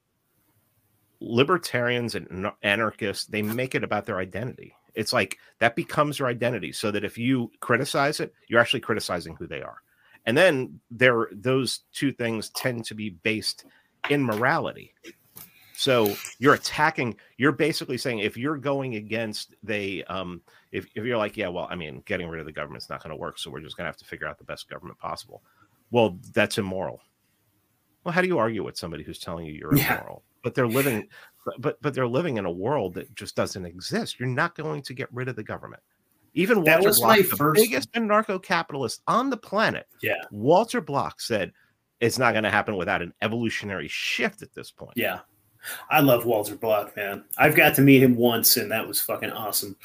Speaker 2: libertarians and anarchists they make it about their identity. It's like that becomes your identity so that if you criticize it you're actually criticizing who they are. And then there those two things tend to be based in morality. So you're attacking you're basically saying if you're going against they um if, if you're like yeah well i mean getting rid of the government's not going to work so we're just going to have to figure out the best government possible. Well that's immoral well how do you argue with somebody who's telling you you're yeah. immoral but they're living but but they're living in a world that just doesn't exist. You're not going to get rid of the government. Even that was Block, the first... biggest anarcho-capitalist on the planet,
Speaker 1: yeah,
Speaker 2: Walter Block said it's not going to happen without an evolutionary shift at this point.
Speaker 1: Yeah. I love Walter Block, man. I've got to meet him once, and that was fucking awesome.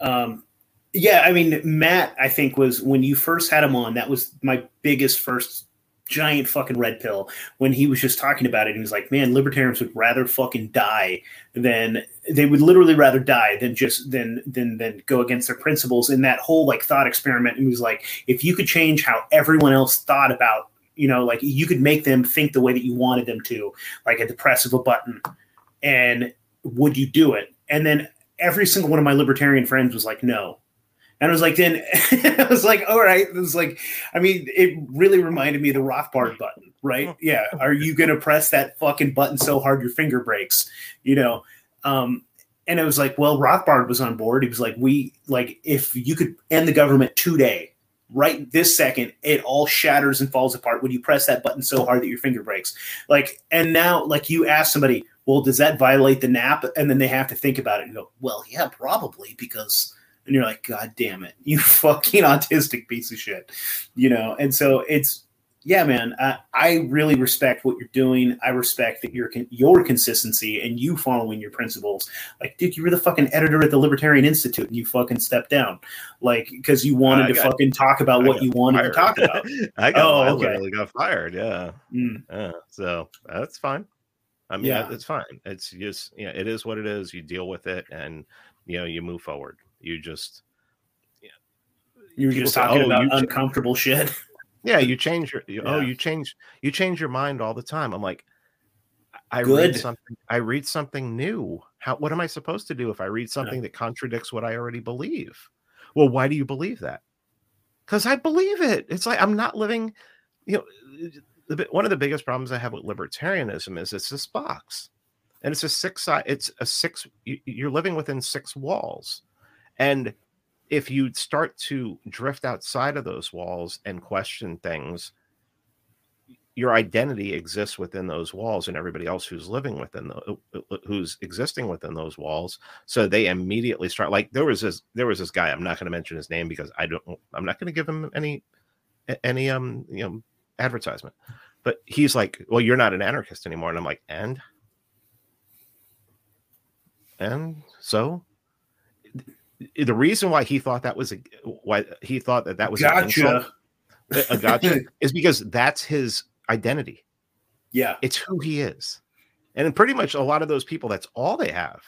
Speaker 1: Um, yeah, I mean, Matt, I think was when you first had him on. That was my biggest first giant fucking red pill when he was just talking about it. He was like, man, libertarians would rather fucking die than they would literally rather die than just than than than go against their principles in that whole like thought experiment. He was like, if you could change how everyone else thought about, you know, like you could make them think the way that you wanted them to, like at the press of a button. And would you do it? And then every single one of my libertarian friends was like, no and I was like, then [LAUGHS] I was like, all right. It was like, I mean, it really reminded me of the Rothbard button, right? Yeah. Are you going to press that fucking button so hard your finger breaks? You know? Um, and it was like, well, Rothbard was on board. He was like, we, like, if you could end the government today, right this second, it all shatters and falls apart when you press that button so hard that your finger breaks. Like, and now, like, you ask somebody, well, does that violate the nap? And then they have to think about it and go, well, yeah, probably because and you're like, God damn it, you [LAUGHS] fucking autistic piece of shit, you know. And so it's yeah, man. I, I really respect what you're doing. I respect that your your consistency and you following your principles. Like, dude, you were the fucking editor at the Libertarian Institute, and you fucking stepped down, like because you wanted to got, fucking talk about what you wanted fired. to talk about. [LAUGHS]
Speaker 2: I got, oh, I okay. literally got fired. Yeah. Mm. yeah. So that's fine. I mean, yeah. it's fine. It's just, you know, it is what it is. You deal with it, and you know, you move forward. You just,
Speaker 1: yeah. You were just talking say, oh, about uncomfortable ch- shit.
Speaker 2: Yeah, you change your. You, oh, yeah. Oh, you change. You change your mind all the time. I'm like, I Good. read something. I read something new. How? What am I supposed to do if I read something yeah. that contradicts what I already believe? Well, why do you believe that? Because I believe it. It's like I'm not living. You know, the, one of the biggest problems I have with libertarianism is it's this box, and it's a six side. It's a six. You're living within six walls, and if you start to drift outside of those walls and question things, your identity exists within those walls and everybody else who's living within the uh, uh, uh, who's existing within those walls. So they immediately start like there was this there was this guy i'm not going to mention his name because i don't i'm not going to give him any any um you know advertisement. But he's like well you're not an anarchist anymore. And i'm like and? And so the reason why he thought that was a why he thought that that was
Speaker 1: gotcha.
Speaker 2: a, a gotcha [LAUGHS] is because that's his identity.
Speaker 1: Yeah,
Speaker 2: it's who he is, and pretty much a lot of those people, that's all they have.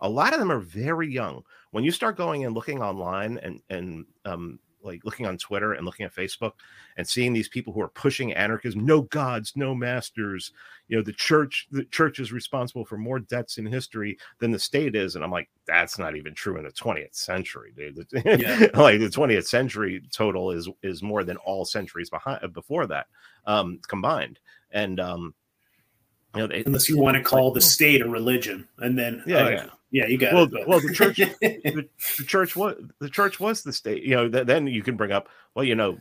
Speaker 2: A lot of them are very young. When you start going and looking online and and um, like looking on Twitter and looking at Facebook and seeing these people who are pushing anarchism, no gods, no masters. You know, the church, the church is responsible for more debts in history than the state is. And I'm like, that's not even true in the 20th century, dude. [LAUGHS] Yeah. like the 20th century total is is more than all centuries behind before that um combined. And um
Speaker 1: you know, they, unless you want to call the state a religion, and then
Speaker 2: yeah, uh, yeah.
Speaker 1: Yeah, you got
Speaker 2: well,
Speaker 1: it.
Speaker 2: Well, the church, [LAUGHS] the, the, church was the church was the state. You know, th- then you can bring up, well, you know,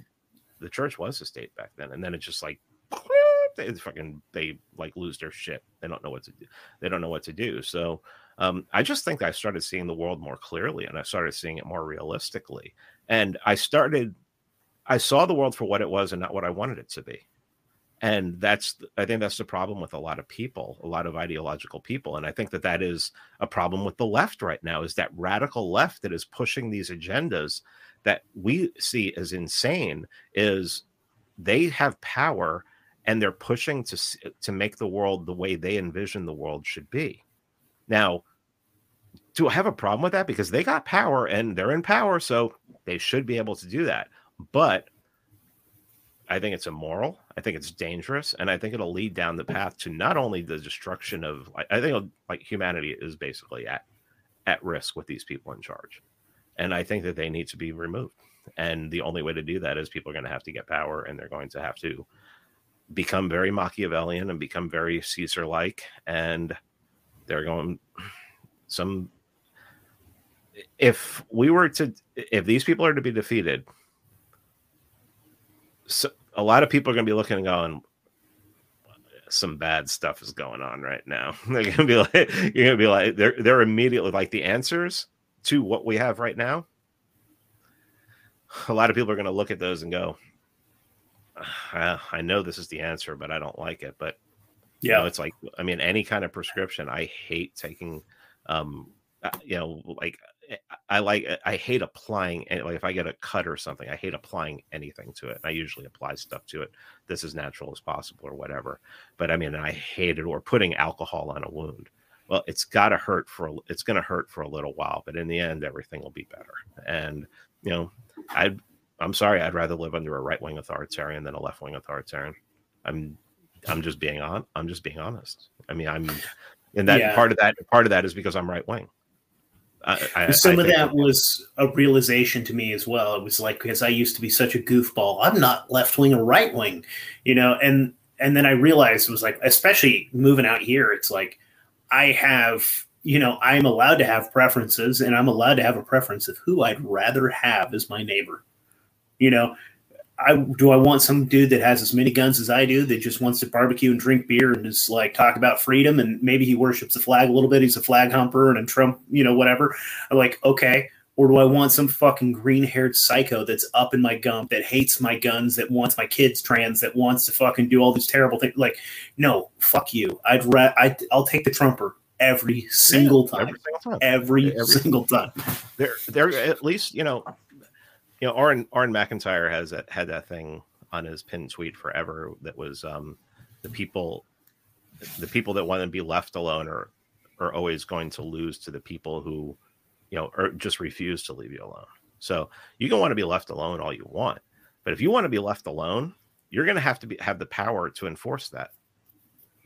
Speaker 2: the church was the state back then, and then it's just like they fucking they like lose their shit. They don't know what to do. They don't know what to do. So um, I just think I started seeing the world more clearly, and I started seeing it more realistically. And I started, I saw the world for what it was and not what I wanted it to be and that's i think that's the problem with a lot of people a lot of ideological people and i think that that is a problem with the left right now is that radical left that is pushing these agendas that we see as insane is they have power and they're pushing to to make the world the way they envision the world should be. Now do I have a problem with that? Because they got power and they're in power so they should be able to do that but I think it's immoral. I think it's dangerous, and I think it'll lead down the path to not only the destruction of. I think like humanity is basically at at risk with these people in charge, and I think that they need to be removed. And the only way to do that is people are going to have to get power, and they're going to have to become very Machiavellian and become very Caesar-like, and they're going some. If we were to, if these people are to be defeated, so a lot of people are going to be looking and going, some bad stuff is going on right now. [LAUGHS] They're going to be like, you're going to be like, they're they're immediately like the answers to what we have right now. A lot of people are going to look at those and go, uh, I know this is the answer, but I don't like it. But yeah, you know, it's like, I mean, any kind of prescription. I hate taking, um, uh, you know, like Eh, I like eh, I hate applying like if I get a cut or something, I hate applying anything to it. I usually apply stuff to it This as natural as possible or whatever. But I mean, I hate it or putting alcohol on a wound. Well, it's got to hurt for it's going to hurt for a little while, but in the end, everything will be better. And you know, I I'm sorry, I'd rather live under a right wing authoritarian than a left wing authoritarian. I'm I'm just being on I'm just being honest. I mean, I'm and that yeah. part of that part of that is because I'm right wing.
Speaker 1: I, I, Some I of that was a realization to me as well. It was like because I used to be such a goofball. I'm not left wing or right wing, you know, and and then I realized it was like, especially moving out here, it's like I have, you know, I'm allowed to have preferences, and I'm allowed to have a preference of who I'd rather have as my neighbor. You know, I do I want some dude that has as many guns as I do that just wants to barbecue and drink beer and just like talk about freedom and maybe he worships the flag a little bit. He's a flag humper and a Trump, you know, whatever. I'm like, okay. Or do I want some fucking green haired psycho that's up in my gump that hates my guns, that wants my kids trans, that wants to fucking do all these terrible things? Like, no, fuck you. I'd ra- I, I'll take the Trumper every single
Speaker 2: Yeah,
Speaker 1: time.
Speaker 2: every single time.
Speaker 1: Every,
Speaker 2: Every-
Speaker 1: single time.
Speaker 2: they're they're at least you know you know Aaron McIntyre has that had that thing on his pinned tweet forever that was um the people the people that want to be left alone are are always going to lose to the people who you know or just refuse to leave you alone so you can want to be left alone all you want but if you want to be left alone you're going to have to be have the power to enforce that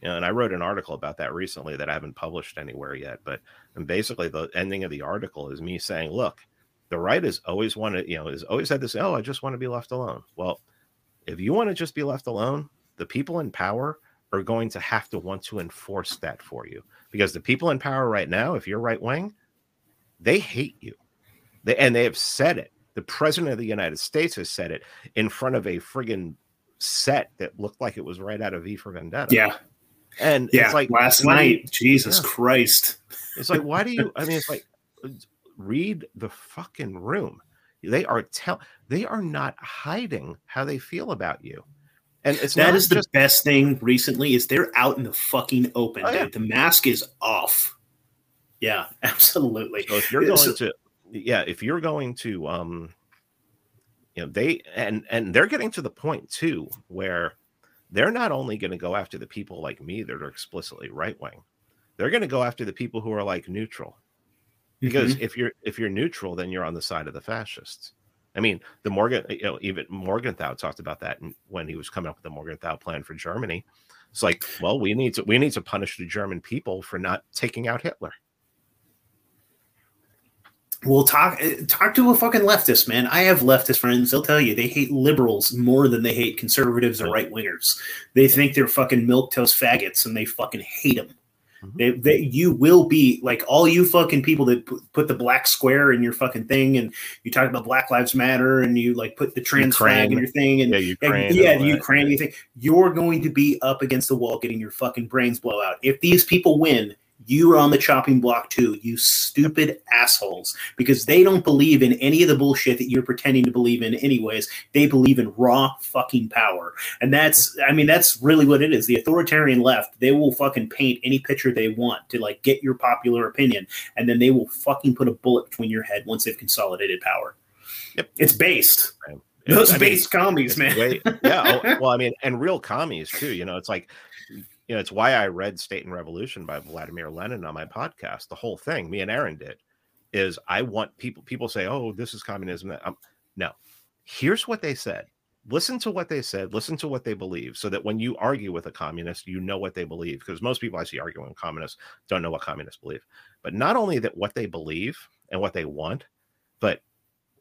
Speaker 2: you know, and I wrote an article about that recently that I haven't published anywhere yet. But and basically, the ending of the article is me saying, "Look, the right has always wanted, you know, has always had this. Oh, I just want to be left alone. Well, if you want to just be left alone, the people in power are going to have to want to enforce that for you because the people in power right now, if you're right wing, they hate you. They and they have said it. The president of the United States has said it in front of a friggin' set that looked like it was right out of V for Vendetta.
Speaker 1: Yeah.
Speaker 2: And
Speaker 1: Yeah.
Speaker 2: it's like
Speaker 1: last
Speaker 2: do you-
Speaker 1: night. Jesus
Speaker 2: Yeah.
Speaker 1: Christ.
Speaker 2: it's like, why do you? I mean, it's like, [LAUGHS] read the fucking room. They are tell. They are not hiding how they feel about you, and it's
Speaker 1: That is the best thing recently is they're out in the fucking open,
Speaker 2: Oh, yeah.
Speaker 1: The mask is off. Yeah, [LAUGHS] absolutely.
Speaker 2: So if you're going
Speaker 1: so-
Speaker 2: to, yeah, if you're going to, um, you know, they and and they're getting to the point too where they're not only going to go after the people like me that are explicitly right wing, they're going to go after the people who are like neutral. Because
Speaker 1: Mhm.
Speaker 2: if you're if you're neutral then you're on the side of the fascists i mean the morgan you know even morgenthau talked about that when he was coming up with the morgenthau plan for germany it's like well we need to we need to punish the german people for not taking out hitler
Speaker 1: Well, talk uh, talk to a fucking leftist, man. I have leftist friends. They'll tell you they hate liberals more than they hate conservatives or right wingers. They think they're fucking milk toast faggots, and they fucking hate them.
Speaker 2: Mhm.
Speaker 1: They, they, you will be like all you fucking people that put, put the black square in your fucking thing, and you talk about Black Lives Matter, and you like put the trans flag in your thing, and
Speaker 2: yeah
Speaker 1: and-
Speaker 2: ukraine
Speaker 1: yeah,
Speaker 2: and
Speaker 1: the
Speaker 2: all that.
Speaker 1: Ukraine, you think you're going to be up against the wall getting your fucking brains blow out. If these people win, you are on the chopping block too, you stupid assholes, because they don't believe in any of the bullshit that you're pretending to believe in, anyways. They believe in raw fucking power. And that's, I mean, that's really what it is. The authoritarian left, they will fucking paint any picture they want to like get your popular opinion, and then they will fucking put a bullet between your head once they've consolidated power.
Speaker 2: Yep.
Speaker 1: It's based. Those
Speaker 2: I mean,
Speaker 1: based commies, man.
Speaker 2: way- yeah oh, [LAUGHS] well i mean and real commies too you know it's like you know it's why i read state and revolution by vladimir lenin on my podcast the whole thing me and aaron did is i want people people say oh this is communism. Um, no. Here's what they said. Listen to what they said. Listen to what they believe so that when you argue with a communist you know what they believe because most people i see arguing with communists don't know what communists believe. But not only that what they believe and what they want but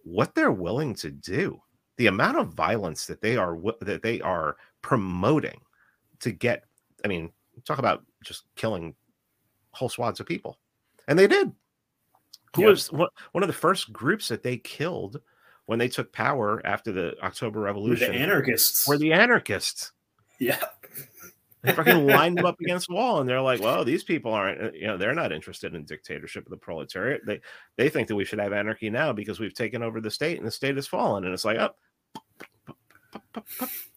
Speaker 2: what they're willing to do the amount of violence that they are that they are promoting to get i mean talk about just killing whole swaths of people. And they did. Who
Speaker 1: Yeah.
Speaker 2: was one of the first groups that they killed when they took power after the october
Speaker 1: We're
Speaker 2: revolution?
Speaker 1: the anarchists.
Speaker 2: were the anarchists.
Speaker 1: Yeah.
Speaker 2: they fucking [LAUGHS] lined them up against the wall and they're like well these people aren't uh, you know they're not interested in dictatorship of the proletariat. They they think that we should have anarchy now because we've taken over the state and the state has fallen. And it's like up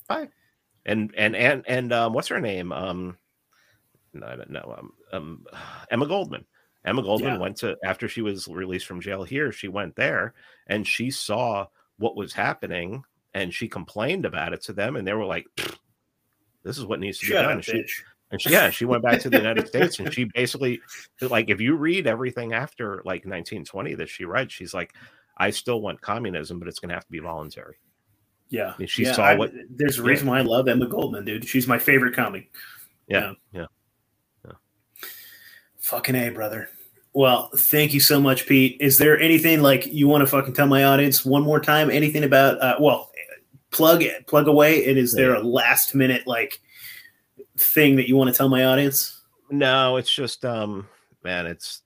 Speaker 2: bye and and and and um what's her name um no I um, um emma goldman emma goldman
Speaker 1: Yeah.
Speaker 2: went to after she was released from jail here she went there and she saw what was happening and she complained about it to them and they were like this is what needs to be done.
Speaker 1: up,
Speaker 2: She, and she, yeah, she went back to the [LAUGHS] United States and she basically, like, if you read everything after like 1920 that she writes, she's like, I still want communism, but it's going to have to be voluntary.
Speaker 1: Yeah.
Speaker 2: mean, she
Speaker 1: yeah,
Speaker 2: saw
Speaker 1: I-
Speaker 2: what-
Speaker 1: There's a reason why I love Emma Goldman, dude. She's my favorite comic.
Speaker 2: Yeah, yeah.
Speaker 1: Fucking A, brother. Well, thank you so much, Pete. Is there anything like you want to fucking tell my audience one more time? Anything about, uh, well, plug plug away. And is there a last minute like thing that you want to tell my audience?
Speaker 2: No, it's just, um, man, it's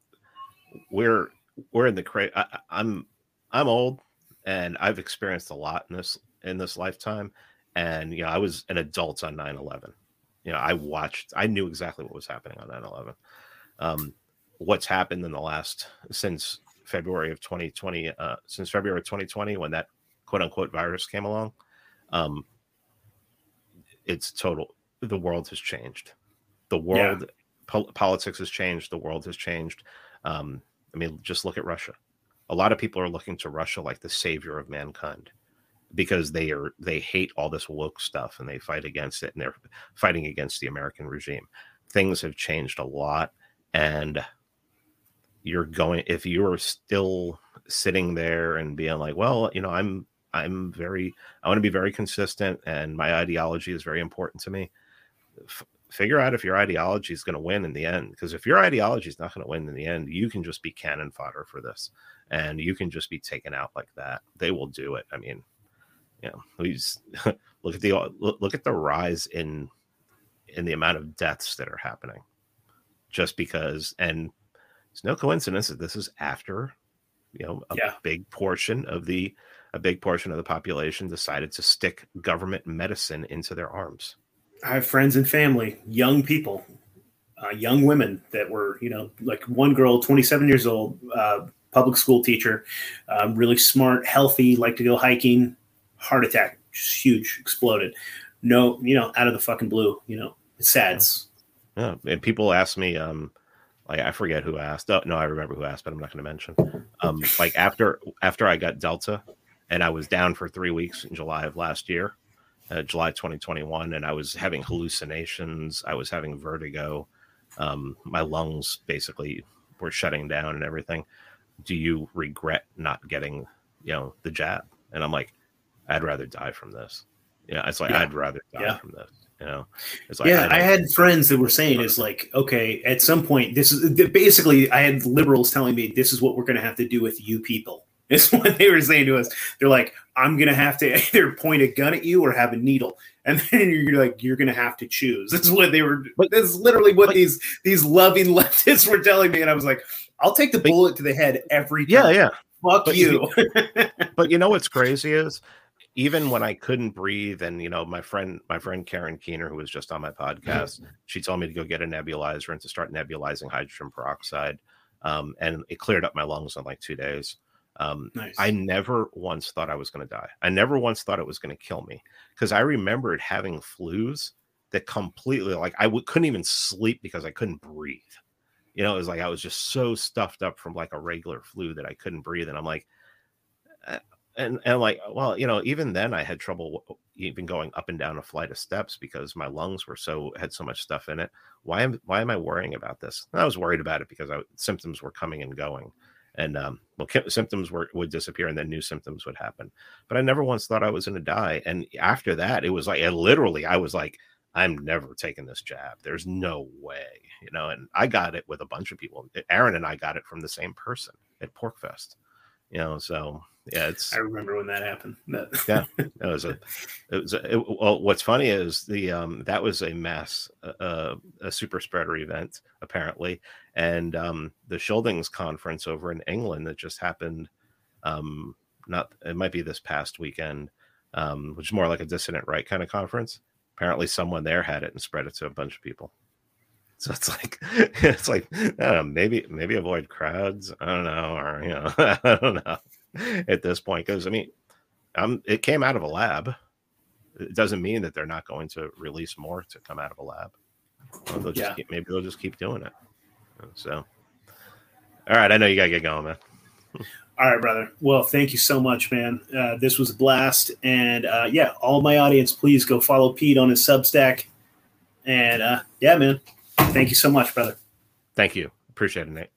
Speaker 2: we're we're in the cra I, I- I'm I'm old and I've experienced a lot in this in this lifetime, and you know, I was an adult on 9/11. You know, I watched, I knew exactly what was happening on 9/11. Um, what's happened in the last since February of 2020, uh, since February of 2020, when that quote unquote virus came along, um, it's total. The world has changed. The world, yeah. po- politics has changed. The world has changed. Um, I mean, just look at Russia. A lot of people are looking to Russia like the savior of mankind because they are they hate all this woke stuff and they fight against it and they're fighting against the American regime. Things have changed a lot, and you're going if you're still sitting there and being like, well, you know, I'm I'm very I want to be very consistent and my ideology is very important to me. F- figure out if your ideology is going to win in the end because if your ideology is not going to win in the end, you can just be cannon fodder for this and you can just be taken out like that. They will do it. I mean, you know, [LAUGHS] look at the look at the rise in in the amount of deaths that are happening just because and it's no coincidence that this is after you know a yeah. big portion of the a big portion of the population decided to stick government medicine into their arms.
Speaker 1: I have friends and family, young people, uh, young women that were, you know, like one girl, 27 years old, uh, public school teacher, um, really smart, healthy, like to go hiking, heart attack, just huge, exploded. No, you know, out of the fucking blue, you know, it's sad.
Speaker 2: Yeah. And people ask me, um, like I forget who asked. Oh, no, I remember who asked, but I'm not going to mention. Um, like after after I got Delta, and I was down for three weeks in July of last year, uh, July 2021, and I was having hallucinations. I was having vertigo. Um, my lungs basically were shutting down and everything. Do you regret not getting, you know, the jab? And I'm like, I'd rather die from this. Yeah, it's like yeah. I'd rather die yeah. from this. You know,
Speaker 1: it's like yeah. I, I, had friends that were saying it's like okay, at some point, this is basically I had liberals telling me this is what we're going to have to do with you people [LAUGHS] is what they were saying to us. They're like, I'm gonna have to [LAUGHS] either point a gun at you or have a needle, [LAUGHS] and then you're like, you're gonna have to choose. This is what they were. But, this is literally what these these loving leftists were telling me, and I was like, I'll take the bullet to the head every time.
Speaker 2: Yeah, yeah.
Speaker 1: Fuck but you.
Speaker 2: but you know what's crazy is even when I couldn't breathe, and you know, my friend, my friend Karen Keener, who was just on my podcast, mm-hmm. she told me to go get a nebulizer and to start nebulizing hydrogen peroxide. Um, and it cleared up my lungs in like two days. Um, nice. I never once thought I was going to die. I never once thought it was going to kill me because I remembered having flus that completely like I w- couldn't even sleep because I couldn't breathe. You know, it was like I was just so stuffed up from like a regular flu that I couldn't breathe, and I'm like, and and like, well, you know, even then I had trouble even going up and down a flight of steps because my lungs were so had so much stuff in it. Why am why am I worrying about this? And I was worried about it because I, symptoms were coming and going and um, well, symptoms were, would disappear and then new symptoms would happen. But I never once thought I was going to die. And after that, it was like, literally, I was like, I'm never taking this jab. There's no way, you know. And I got it with a bunch of people. Aaron and I got it from the same person at PorcFest, you know. So yeah, it's.
Speaker 1: I remember when that happened. [LAUGHS]
Speaker 2: yeah, it was a. It was. A, it, well, what's funny is the um that was a mass uh, a super spreader event apparently, and um the Schildings conference over in England that just happened, um not it might be this past weekend, um which is more like a dissident right kind of conference. Apparently, someone there had it and spread it to a bunch of people. So it's like [LAUGHS] it's like I don't know, maybe maybe avoid crowds. I don't know, or you know, [LAUGHS] I don't know. [LAUGHS] at this point because I mean, um, it came out of a lab. It doesn't mean that they're not going to release more to come out of a lab. they'll just yeah. keep, maybe they'll just keep doing it. So, all right, I know you gotta get going, man. [LAUGHS]
Speaker 1: All right, brother. Well, thank you so much, man. Uh, this was a blast, and uh, yeah, all my audience, please go follow Pete on his Substack. And uh, yeah, man, thank you so much, brother.
Speaker 2: Thank you. Appreciate it, Nate.